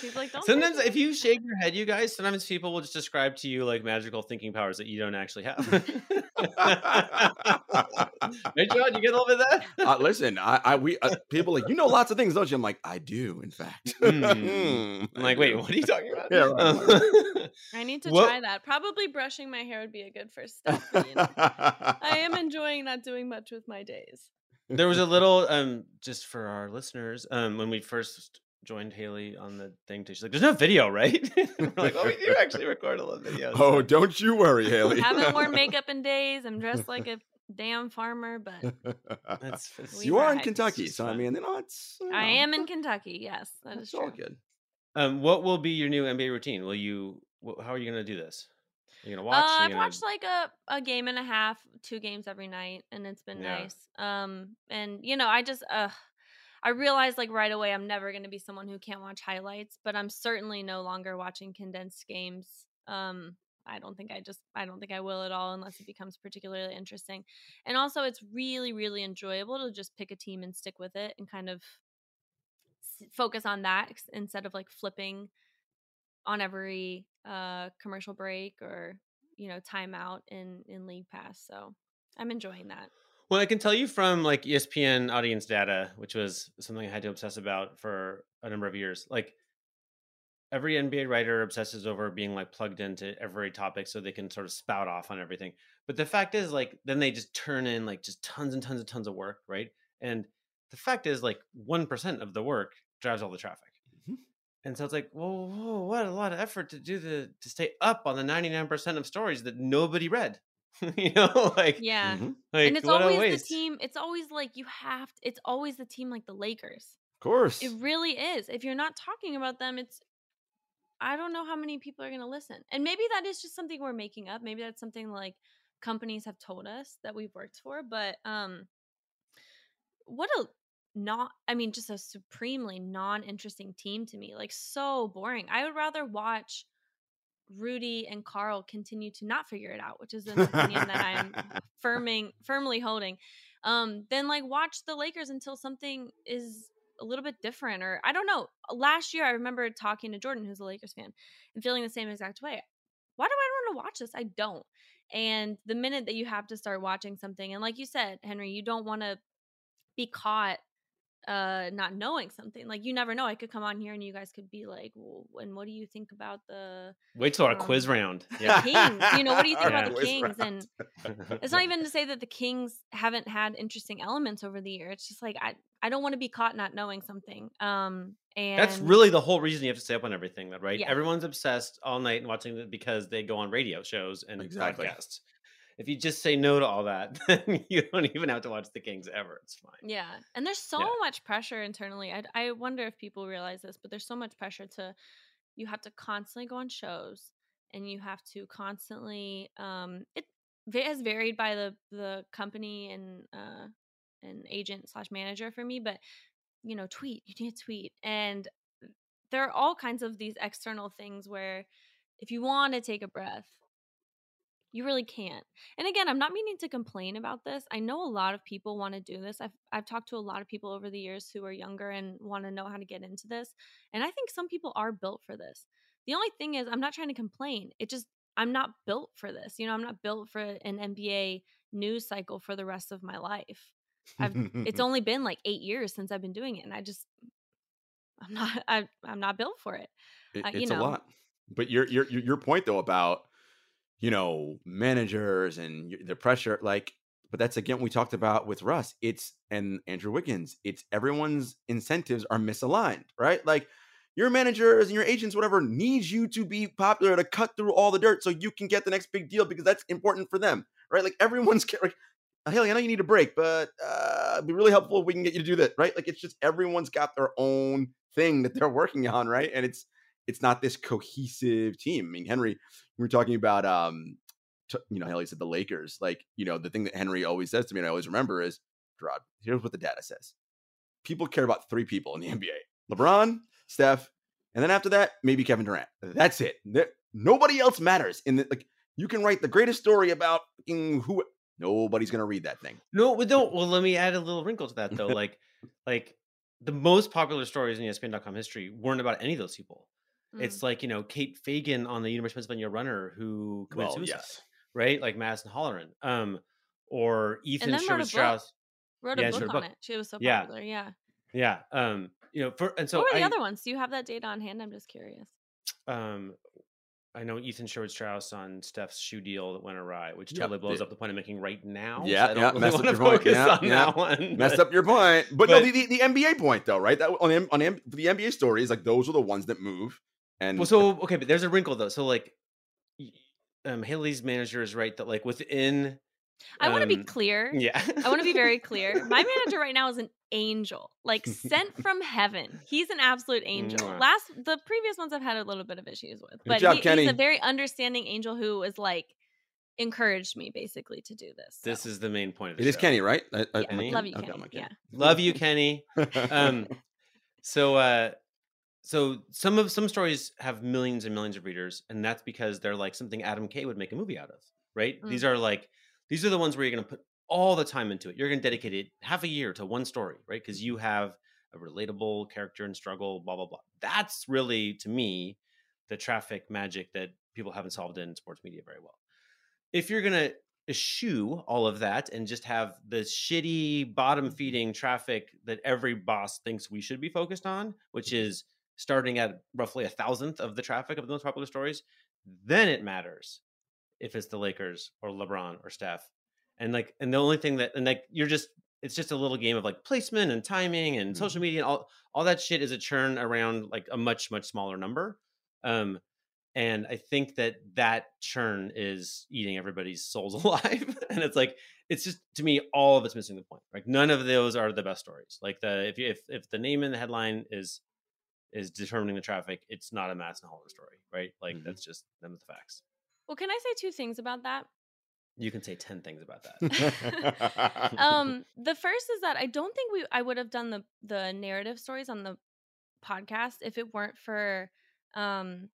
She's like, "Don't sometimes, if you shake your head, you guys, sometimes people will just describe to you like magical thinking powers that you don't actually have. right, John? You get a little bit of that? uh, listen, I, I we uh, people like you know lots of things, don't you? I'm like, I do, in fact. Mm. I I'm like, wait, what are you talking about? Yeah, right, I need to What- try that. Probably brushing my hair would be a good first step. you know, I am enjoying not doing much with my days. there was a little um just for our listeners um when we first joined haley on the thing too she's like there's no video right we're like oh we do actually record a little video Oh, so- don't you worry, Haley. I haven't worn makeup in days. I'm dressed like a damn farmer, but that's, that's- you are in. Kentucky, It's so I mean, you know, it's. you I am in Kentucky. Yes, that is It's all true. good. um what will be your new nba routine will you wh- how are you gonna do this are you gonna watch Uh, Are you I've gonna- watched like a, a game and a half, two games every night, and it's been Yeah. nice. Um, and you know, I just uh, I realized like right away I'm never going to be someone who can't watch highlights, but I'm certainly no longer watching condensed games. Um, I don't think I just I don't think I will at all unless it becomes particularly interesting. And also, it's really really enjoyable to just pick a team and stick with it and kind of focus on that instead of like flipping on every uh commercial break or you know timeout in in league pass so i'm enjoying that Well, I can tell you from like ESPN audience data, which was something I had to obsess about for a number of years. Like every NBA writer obsesses over being like plugged into every topic so they can sort of spout off on everything. But the fact is, like, then they just turn in like just tons and tons and tons of work, right? And the fact is, like, 1% of the work drives all the traffic. Mhm. And so it's like, whoa, whoa, what a lot of effort to do the to stay up on the 99% of stories that nobody read. you know, like, yeah Mhm. like and it's always the team it's always like you have to, it's always the team like the lakers Of course. it really is if you're not talking about them it's i don't know how many people are going to listen and maybe that is just something we're making up maybe that's something like companies have told us that we've worked for but um what a not i mean just a supremely non-interesting team to me like so boring i would rather watch rudy and karl continue to not figure it out which is an opinion that i'm firming firmly holding. Um then like watch the lakers until something is a little bit different or i don't know last year i remember talking to jordan who's a lakers fan and feeling the same exact way. Why do i want to watch this? I don't. And the minute that you have to start watching something and like you said henry you don't want to be caught uh not knowing something like you never know i could come on here and you guys could be like well and what do you think about the Wait till our quiz um, round. the Yeah. kings you know what do you think Yeah. about the kings round. and it's not even to say that the Kings haven't had interesting elements over the year. It's just like I I don't want to be caught not knowing something. Um and That's really the whole reason you have to stay up on everything, though, right? Yeah. Everyone's obsessed all night and watching it because they go on radio shows and Exactly. podcasts. If you just say no to all that, then you don't even have to watch the Kings ever. It's fine. yeah. And there's so Yeah. much pressure internally. I I wonder if people realize this, but there's so much pressure to you have to constantly go on shows and you have to constantly um it va- has varied by the the company and uh an agent slash manager for me, but you know, tweet, you need to tweet. And there are all kinds of these external things where if you want to take a breath, you really can't. And again, I'm not meaning to complain about this. I know a lot of people want to do this. I've I've talked to a lot of people over the years who are younger and want to know how to get into this. And I think some people are built for this. The only thing is I'm not trying to complain. It just I'm not built for this. You know, I'm not built for an NBA news cycle for the rest of my life. I've it's only been like 8 years since I've been doing it and I just I'm not I I'm not built for it. It- uh, you it's know. a lot. But your your your your point though about you know managers and the pressure, like but that's again we talked about with Russ. It's and Andrew Wiggins. It's everyone's incentives are misaligned, right? Like your managers and your agents, whatever, needs you to be popular to cut through all the dirt so you can get the next big deal because that's important for them, right? Like everyone's like, Haley, I know you need a break, but uh, it'd be really helpful if we can get you to do that, right? Like it's just everyone's got their own thing that they're working on, right? And it's it's not this cohesive team. I mean, Henry, we were talking about um t- you know, Haley said the Lakers. Like, you know, the thing that Henry always says to me, and I always remember is, Gerard, here's what the data says. People care about three people in the NBA LeBron, Steph, and then after that, maybe Kevin Durant. That's it. There, nobody else matters. In the, like, you can write the greatest story about who. Nobody's gonna read that thing. No, we don't. Well, let me add a little wrinkle to that though. like, like the most popular stories in ESPN.com history weren't about any of those people. Mm. It's like you know Kate Fagan on the University of Pennsylvania runner who committed well, suicide. Yes right? Like Madison Holleran, um, or Ethan Sherwood Strauss wrote a yeah, book on book. it. She was so popular. Yeah. Yeah. Yeah. Um, you know, for and so what were the I, other ones? Do you have that data on hand? I'm just curious. Um, I know Ethan Sherwood Strauss on Steph's shoe deal that went awry, which totally yep. blows up the point I'm making right now. Yeah, so yeah, really messed up your point. Yeah, yeah. One, messed up your point. But, but no, the, the, the, NBA point though, right? That on the, on the, the NBA stories, like those are the ones that move. And well, so okay, but there's a wrinkle though. So like um, Haley's manager is right that like within. I want to be um, clear. Yeah, I want to be very clear. My manager right now is an angel, like sent from heaven. He's an absolute angel. Last, the previous ones I've had a little bit of issues with, but job, he, he's a very understanding angel who is like encouraged me basically to do this. So. This is the main point of the It show. is Kenny, right? I, I, yeah, love you, Kenny. Okay, yeah, love you, Kenny. um, so uh, so some of some stories have millions and millions of readers and that's because they're like something adam kay would make a movie out of right mm. these are like these are the ones where you're going to put all the time into it you're going to dedicate it half a year to one story right because you have a relatable character and struggle blah blah blah that's really to me the traffic magic that people haven't solved in sports media very well if you're going to eschew all of that and just have the shitty bottom mm-hmm. feeding traffic that every boss thinks we should be focused on which mm-hmm. is starting at roughly a thousandth of the traffic of the most popular stories, then it matters if it's the Lakers or LeBron or Steph. And like, and the only thing that, and like, you're just, it's just a little game of like placement and timing and mm-hmm. social media and all, all that shit is a churn around like a much, much smaller number. Um, and I think that that churn is eating everybody's souls alive. and it's like, it's just to me, all of it's missing the point. Like none of those are the best stories. Like the, if you, if, if the name in the headline is is determining the traffic, it's not a Madison Holleran story, right? Like mm-hmm. that's just them the facts. Well, can I say two things about that? You can say 10 things about that. um, the first is that I don't think we I would have done the the narrative stories on the podcast if it weren't for um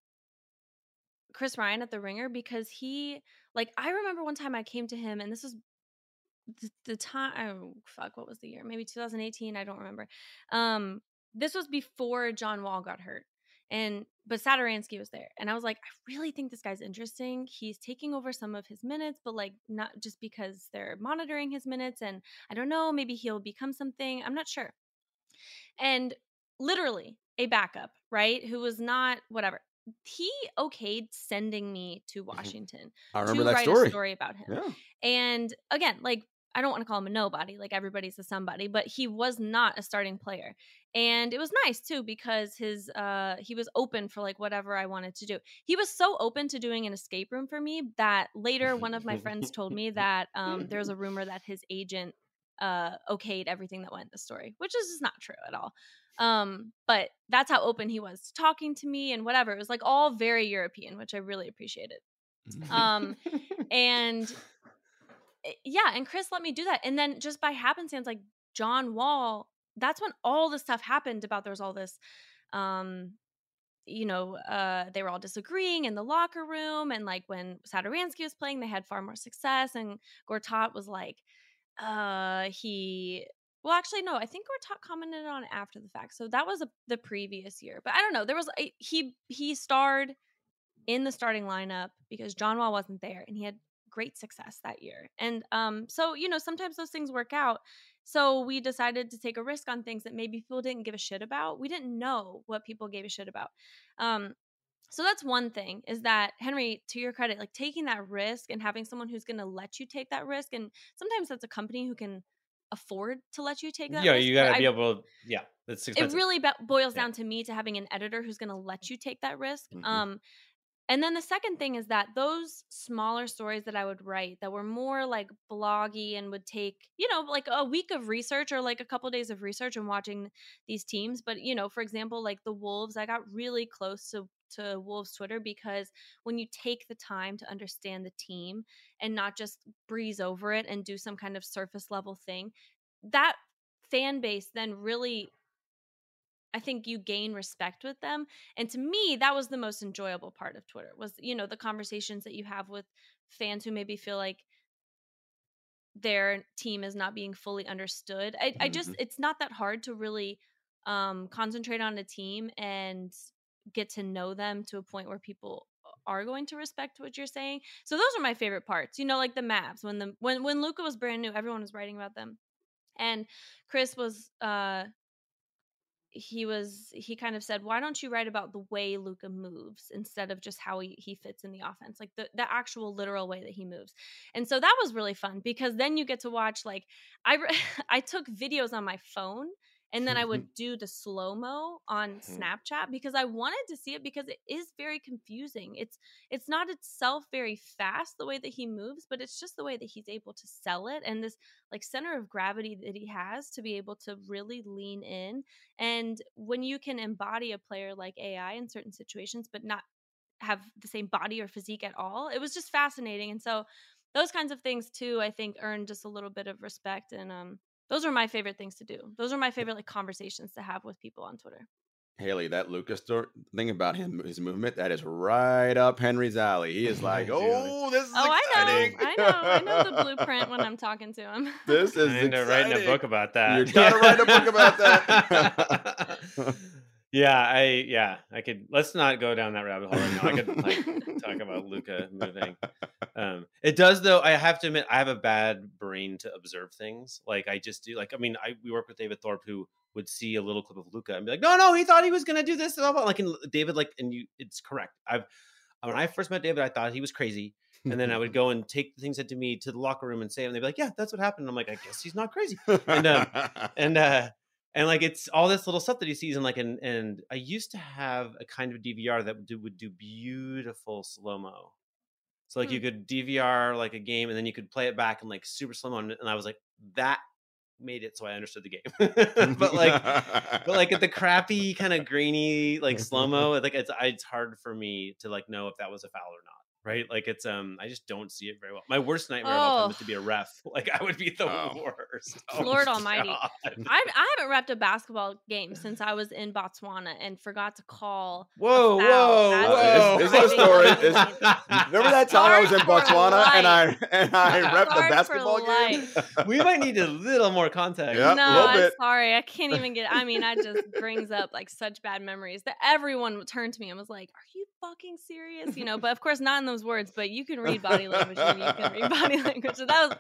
Chris Ryan at the Ringer because he like I remember one time I came to him and this was the, the time oh fuck what was the year maybe 2018 I don't remember um this was before John Wall got hurt. And but Satoransky was there. And I was like, I really think this guy's interesting. He's taking over some of his minutes, but like not just because they're monitoring his minutes. And I don't know, maybe he'll become something. I'm not sure. And literally a backup, right? Who was not whatever. He okayed sending me to mm-hmm. Washington I remember to that write story. a story about him. Yeah. And again, like I don't want to call him a nobody, like everybody's a somebody, but he was not a starting player. And it was nice too because his uh he was open for like whatever I wanted to do. He was so open to doing an escape room for me that later one of my friends told me that um there's a rumor that his agent uh okayed everything that went in the story, which is just not true at all. Um but that's how open he was talking to me and whatever. It was like all very European, which I really appreciated. Um and Eh, yeah, and Chris let me do that. And then just by happenstance, like John Wall, that's when all the stuff happened about there's all this um you know, uh, they were all disagreeing in the locker room. And like when Satoransky was playing, they had far more success. And Gortat was like, uh, he, well, actually, no, I think Gortat commented on after the fact. So that was a, the previous year. But I don't know. There was, a, he, he starred in the starting lineup because John Wall wasn't there and he had great success that year. And um, so, you know, sometimes those things work out. So we decided to take a risk on things that maybe people didn't give a shit about. We didn't know what people gave a shit about. Um, so that's one thing is that henry to your credit like taking that risk and having someone who's going to let you take that risk and sometimes that's a company who can afford to let you take that risk. yeah risk, you gotta I- be able to yeah expensive. it really be- boils Yeah. down to me to having an editor who's going to let you take that risk Mhm. um and then the second thing is that those smaller stories that i would write that were more like bloggy and would take you know like a week of research or like a couple days of research and watching these teams but you know for example like the wolves i got really close to to wolves twitter because when you take the time to understand the team and not just breeze over it and do some kind of surface level thing that fan base then really I think you gain respect with them. And to me, that was the most enjoyable part of Twitter was, you know, the conversations that you have with fans who maybe feel like their team is not being fully understood. I, I just it's not that hard to really um concentrate on a team and get to know them to a point where people are going to respect what you're saying. So those are my favorite parts. You know, like the maps when the when when Luka was brand new, everyone was writing about them. And Chris was uh he was he kind of said why don't you write about the way luka moves instead of just how he, he fits in the offense? Like the, the actual literal way that he moves. And so that was really fun because then you get to watch like i i took videos on my phone and then i would do the slow mo on snapchat because i wanted to see it because it is very confusing it's it's not itself very fast the way that he moves but it's just the way that he's able to sell it and this like center of gravity that he has to be able to really lean in and when you can embody a player like AI in certain situations, but not have the same body or physique at all, it was just fascinating. And so those kinds of things too, I think, earn just a little bit of respect. And um, those are my favorite things to do. Those are my favorite like conversations to have with people on Twitter. Haley, that Luka's thing about him, his movement, that is right up Henry's alley. He is like, oh, this is Oh, I exciting. know, I know, I know the blueprint when I'm talking to him. this is I need to exciting. write a book about that. You gotta write a book about that. Yeah, I yeah, I could. Let's not go down that rabbit hole right now. I could like talk about Luka moving. Um, it does though. I have to admit, I have a bad brain to observe things. Like I just do. Like I mean, I we work with David Thorpe who would see a little clip of Luka and be like, "No, no, he thought he was gonna do this." Blah, blah. Like and David, like, and you, it's correct. I've when I first met David, I thought he was crazy. And then I would go and take the things said to me to the locker room and say, and they'd be like, "Yeah, that's what happened." And I'm like, "I guess he's not crazy." And, um, and uh and like it's all this little stuff that he sees and like and and I used to have a kind of DVR that would do, would do beautiful slow mo. So like you Hmm. could DVR like a game and then you could play it back in like super slow mo and I was like that made it so I understood the game. but like but like at the crappy kind of grainy like slow mo like it's I- it's hard for me to like know if that was a foul or not. Right, like it's um, I just don't see it very well. My worst nightmare of all time is to Oh. be a ref. Like I would be the Oh. worst. Oh, Lord Almighty. I, I haven't repped a basketball game since I was in Botswana and forgot to call. Whoa, whoa, whoa! Is- is a story? Is- Is- Remember that time I was in Scarred for Botswana and I and I repped the basketball game? we might need a little more context. Yeah, a no, I'm bit. sorry. I can't even get. I mean, I just brings up like such bad memories that everyone turned to me and was like, "Are you fucking serious?" You know, but of course not in those words. But you can read body language and you can read body language. So that was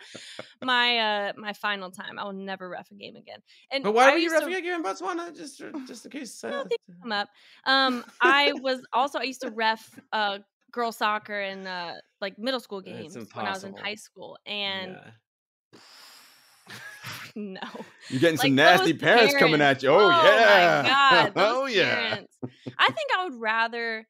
my uh my final time. I will never ref a game again. And But why I were you used to- refing again in Botswana? Just, just in case. Uh, things come up. Um, I was also I used to ref uh girl soccer and uh like middle school games when I was in high school, and yeah. no. You're getting some nasty those parents, coming at you. Oh, yeah. my god! Oh yeah. parents. I think I would rather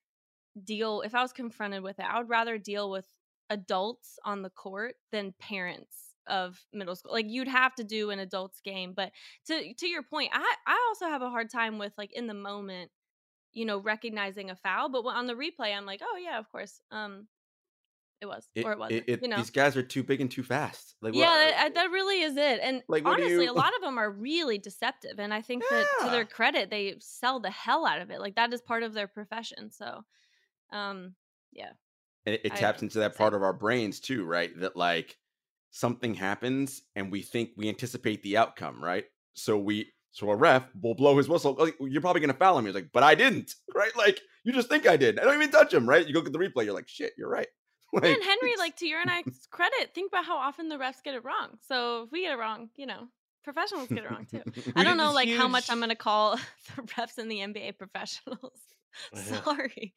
deal if I was confronted with it. I would rather deal with adults on the court than parents of middle school. Like you'd have to do an adults game, but to to your point, I I also have a hard time with like in the moment, you know, recognizing a foul. But on the replay, I'm like, oh yeah, of course. Um, it was It- or it wasn't. it- it- you know. These guys are too big and too fast. Like, Yeah, what- that, that really is it. And Like, honestly, you- a lot of them are really deceptive. And I think that to their credit, they sell the hell out of it. Like that is part of their profession. So, um, yeah. and it, it I- taps into that part of our brains too, right? That like something happens and we think we anticipate the outcome, right? So we so a ref will blow his whistle. Like, you're probably gonna foul him. He's like, but I didn't, right? Like you just think I did. I don't even touch him, right? You go get the replay. You're like, shit, you're right. Like, and Henry, it's- like to your and I's credit, think about how often the refs get it wrong. So if we get it wrong, you know, professionals get it wrong too. I don't know like how much I'm gonna call the refs in the NBA professionals. Sorry.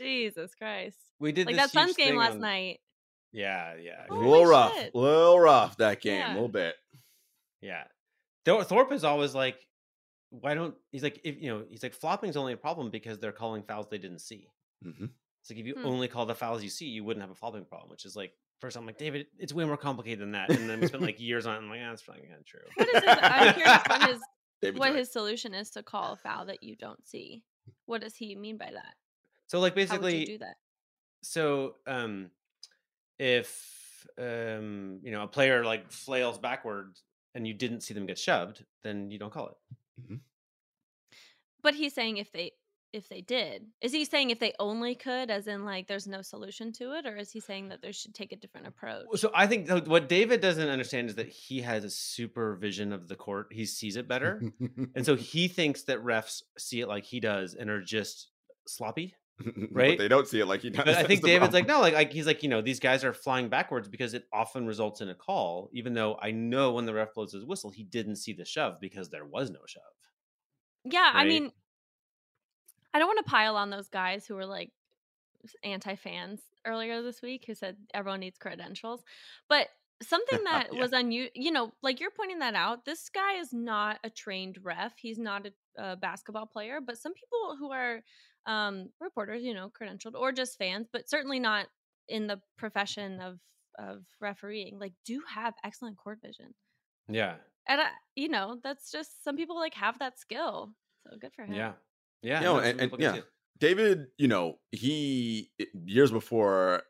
Jesus Christ. We did Like this that Suns game last on- night. Yeah, yeah, A little rough, shit. little rough that game, Yeah. a little bit. yeah. Thor- Thorpe is always like, why don't he's like if you know he's like flopping's only a problem because they're calling fouls they didn't see. hmm It's like if you Hmm. only call the fouls you see, you wouldn't have a flopping problem, which is like first I'm like David, it's way more complicated than that, and then we spent like years on. it, I'm like, yeah, that's probably kind of true. What is his, I'm curious what his David's what right. his solution is to call a foul that you don't see. What does he mean by that? So like basically, do that? so um if um you know a player like flails backwards and you didn't see them get shoved then you don't call it But he's saying if they if they did. Is he saying if they only could as in like there's no solution to it or is he saying that they should take a different approach? so i think what david doesn't understand is that he has a supervision of the court he sees it better and so he thinks that refs see it like he does and are just sloppy right? they don't see it like he does. but i think the david's like no like, like he's like you know these guys are flying backwards because it often results in a call even though i know when the ref blows his whistle he didn't see the shove because there was no shove Yeah, I mean, I don't want to pile on those guys who were like anti fans earlier this week who said everyone needs credentials. But something that Yeah. was unusual, you know, like you're pointing that out, this guy is not a trained ref. He's not a, a basketball player, but some people who are um, reporters, you know, credentialed or just fans, but certainly not in the profession of of refereeing, like do have excellent court vision. yeah And I, you know, that's just some people like have that skill. So good for him. yeah yeah You know, no, and- and- people can see yeah. it. David, you know, he years before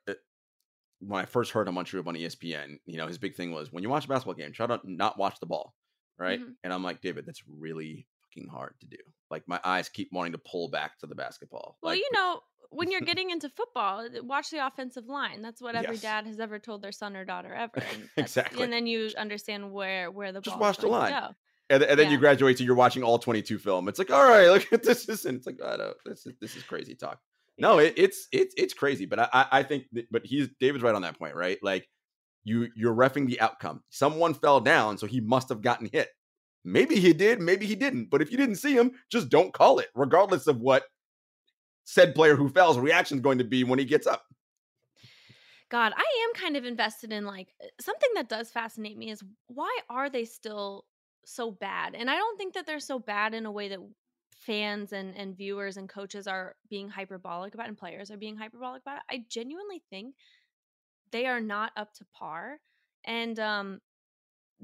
when I first heard him on TrueHoop on ESPN, you know, his big thing was when you watch a basketball game, try to not watch the ball, right? Mhm. And I'm like, David, that's really fucking hard to do. Like my eyes keep wanting to pull back to the basketball. Well, Like, you know, when you're getting into football, watch the offensive line. That's what every Yes. dad has ever told their son or daughter ever. And Exactly. And then you understand where where the Just watch the line. Go. and, and then you graduate to you're watching all 22 film. It's like, all right, look at this. Is and it's like, I know this is this is crazy talk. No, it, it's it's it's crazy, but I I, I think that, but he's David's right on that point, right? Like you you're refing the outcome. Someone fell down, so he must have gotten hit. Maybe he did, maybe he didn't. But if you didn't see him, just don't call it, regardless of what said player who fell's reaction is going to be when he gets up. God, I am kind of invested in like uh, something that does fascinate me is why are they still so bad? And I don't think that they're so bad in a way that fans and and viewers and coaches are being hyperbolic about and players are being hyperbolic about it. I genuinely think they are not up to par and um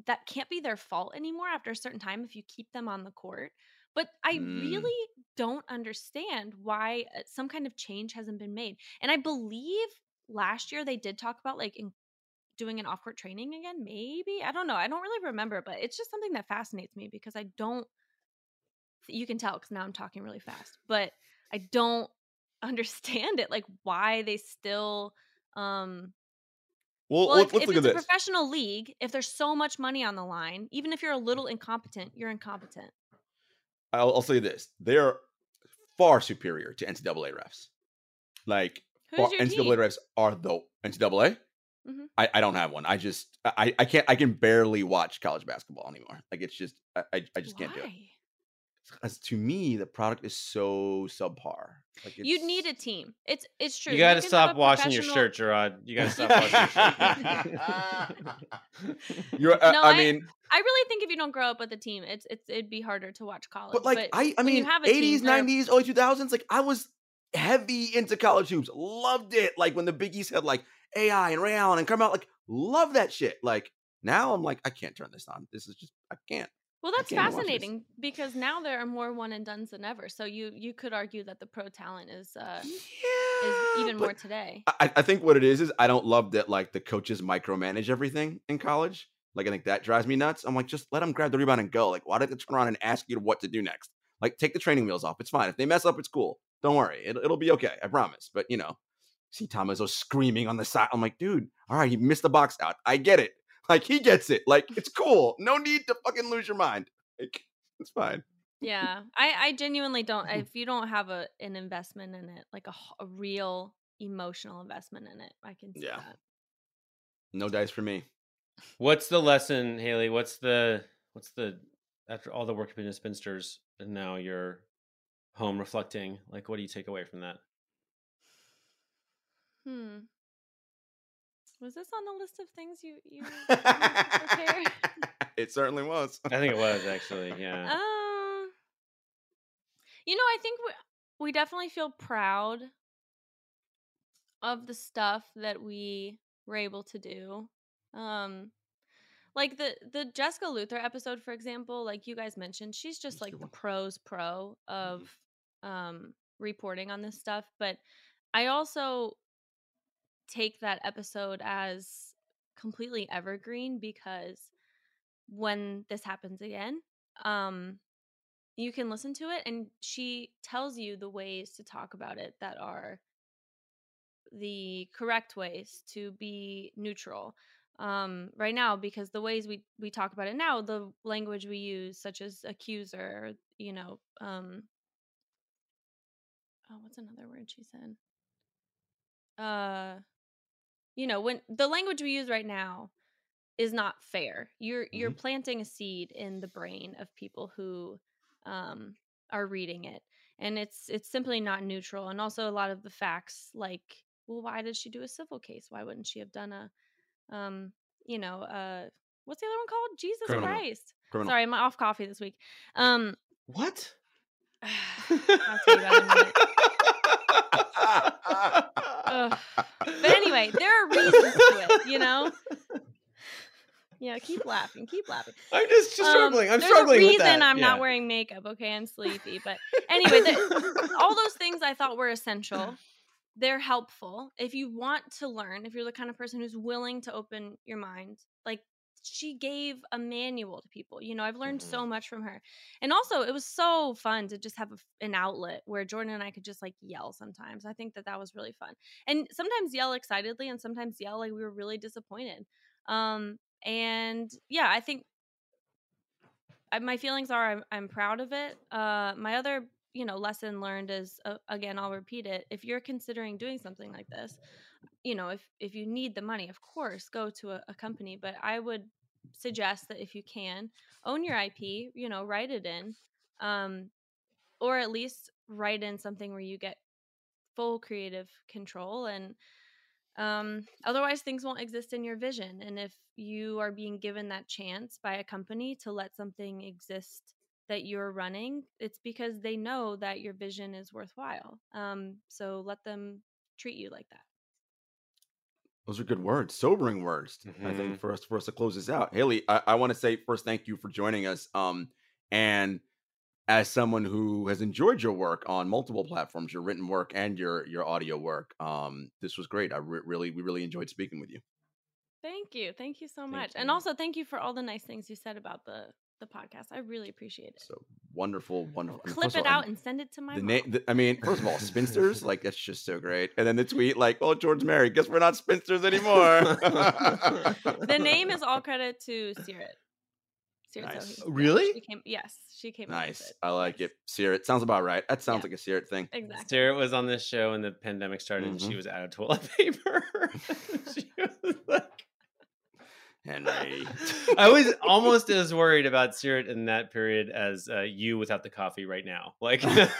that can't be their fault anymore after a certain time if you keep them on the court. But I Mm. really don't understand why uh, some kind of change hasn't been made. And I believe last year they did talk about like in doing an off-court training again maybe i don't know i don't really remember but it's just something that fascinates me because i don't you can tell because now i'm talking really fast but i don't understand it like why they still um Well, well let's, if, let's if look it's at a this. professional league if there's so much money on the line even if you're a little incompetent you're incompetent I'll, I'll say this: they're far superior to NCAA refs. Like far, NCAA team refs are the NCAA. Mhm. I, I don't have one. I just I I can't I can barely watch college basketball anymore. Like it's just I I, I just can't do it. Why? Because to me, the product is so subpar. Like you need a team it's it's true You got to stop a washing your shirt, Gerard. You got to stop washing your shirt. You're, uh, No, I, I- mean, I really think if you don't grow up with a team, it's it's it'd be harder to watch college. but like I I mean, have a team, eighties, nineties, early two thousands. Like I was heavy into college hoops. Loved it. Like when the Big East had like AI and Ray Allen and come out. Like love that shit. Like now I'm like I can't turn this on. This is just I can't. Well, that's can't watch this. fascinating because now there are more one and dones than ever. So you you could argue that the pro talent is uh is even more today. I, I think what it is is I don't love that like the coaches micromanage everything in college. Like I think that drives me nuts. I'm like, just let them grab the rebound and go. Like, why did they turn around and ask you what to do next? Like, take the training wheels off. It's fine. If they mess up, it's cool. Don't worry. It, it'll be okay. I promise. But you know, see Tom Izzo screaming on the side. I'm like, dude, all right, he missed the box out. I get it. Like he gets it. Like it's cool. No need to fucking lose your mind. Like it's fine. Yeah, I I genuinely don't. If you don't have a an investment in it, like a real emotional investment in it, I can see Yeah. that. No dice for me. What's the lesson, Haley? What's the what's the after all the work you've been in spinsters and now you're home reflecting? Like, what do you take away from that? Hmm. Was this on the list of things you you? prepared? it certainly was. I think it was actually. Yeah. Um. You know, I think we we definitely feel proud of the stuff that we were able to do. Um like the the Jessica Luther episode for example, like you guys mentioned, she's just like the pros pro of mm-hmm. um reporting on this stuff, but I also take that episode as completely evergreen because when this happens again, um you can listen to it and she tells you the ways to talk about it that are the correct ways to be neutral um, right now because the ways we we talk about it now the language we use such as accuser you know um oh what's another word she said? Uh you know when the language we use right now is not fair. You're mm-hmm. you're planting a seed in the brain of people who um are reading it and it's it's simply not neutral and also a lot of the facts like well why did she do a civil case? Why wouldn't she have done a um you know uh what's the other one called? Jesus Criminal. christ. Criminal. sorry i'm off coffee this week. Um what but anyway there are reasons to it you know yeah, keep laughing, keep laughing. I'm just, just struggling. Um, I'm struggling. There's a reason I'm yeah. not wearing makeup. Okay, I'm sleepy. But anyway, the, all those things I thought were essential they're helpful if you want to learn if you're the kind of person who's willing to open your mind like she gave a manual to people you know i've learned mm-hmm. so much from her. And also it was so fun to just have a, an outlet where jordan and i could just like yell sometimes. I think that that was really fun. And sometimes yell excitedly and sometimes yell like we were really disappointed. Um and yeah i think I, my feelings are I'm, I'm proud of it. Uh my other you know lesson learned is uh, again i'll repeat it if you're considering doing something like this you know if if you need the money of course go to a, a company but i would suggest that if you can own your ip you know write it in um or at least write in something where you get full creative control and um, otherwise things won't exist in your vision and if you are being given that chance by a company to let something exist that you're running, it's because they know that your vision is worthwhile. Um, so let them treat you like that. Those are good words, sobering words. Mm-hmm. I think mm-hmm. for us for us to close this out, Haley, I, I want to say first thank you for joining us. Um, and as someone who has enjoyed your work on multiple platforms, your written work and your your audio work, um, this was great. I re- really we really enjoyed speaking with you. Thank you, thank you so much, and also thank you for all the nice things you said about the the podcast. I really appreciate it. So wonderful, wonderful. Clip it out and send it to my. The name. I mean, first of all, spinsters like that's just so great. And then the tweet like, "Oh, George married. Guess we're not spinsters anymore." the name is all credit to Sirit. nice. Really? She came, yes, she came. Nice. I like it. Sirit sounds about right. That sounds yeah. like a Sirit thing. Exactly. Sirit was on this show when the pandemic started, mm-hmm. and she was out of toilet paper. she was like Henry. I was almost as worried about Sirit in that period as uh, you without the coffee right now. Like, like,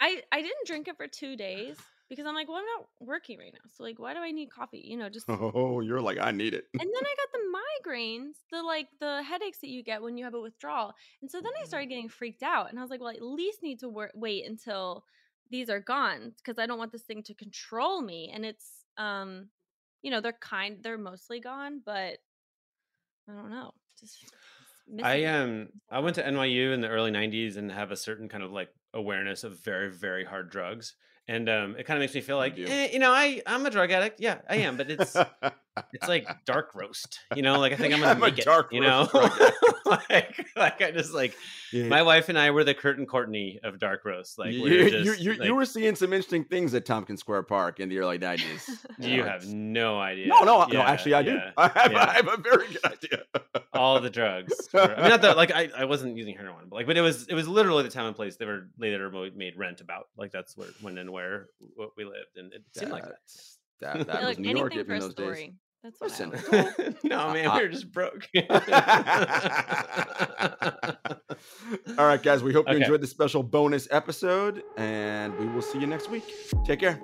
I I didn't drink it for two days because I'm like, well, I'm not working right now, so like, why do I need coffee? You know, just oh, you're like, I need it. and then I got the migraines, the like the headaches that you get when you have a withdrawal, and so then I started getting freaked out, and I was like, well, I at least need to work, wait until these are gone because I don't want this thing to control me, and it's um you know, they're kind they're mostly gone, but I don't know. Just I um I went to NYU in the early 90s and have a certain kind of like awareness of very very hard drugs and um, it kind of makes me feel like, you, eh, you know, I I'm a drug addict. Yeah, I am, but it's it's like dark roast. You know, like I think I'm gonna I'm make it. Dark you know, like like I just like yeah. my wife and I were the Kurt and Courtney of dark roast. Like you just, you, you, like, you, were seeing some interesting things at Tompkins Square Park in the early '90s. you have no idea. No, no, yeah, no. Actually, I do. I have, I have a very good idea. All the drugs. Were, I mean, not that like I, I wasn't using heroin, but like, but it was it was literally the time and place they were later made rent about. Like that's where when and where we lived, and it seemed like that. That, that was New York in those story. days. That's what Listen, no man, we were just broke. All right, guys. We hope you okay. enjoyed the special bonus episode, and we will see you next week. Take care.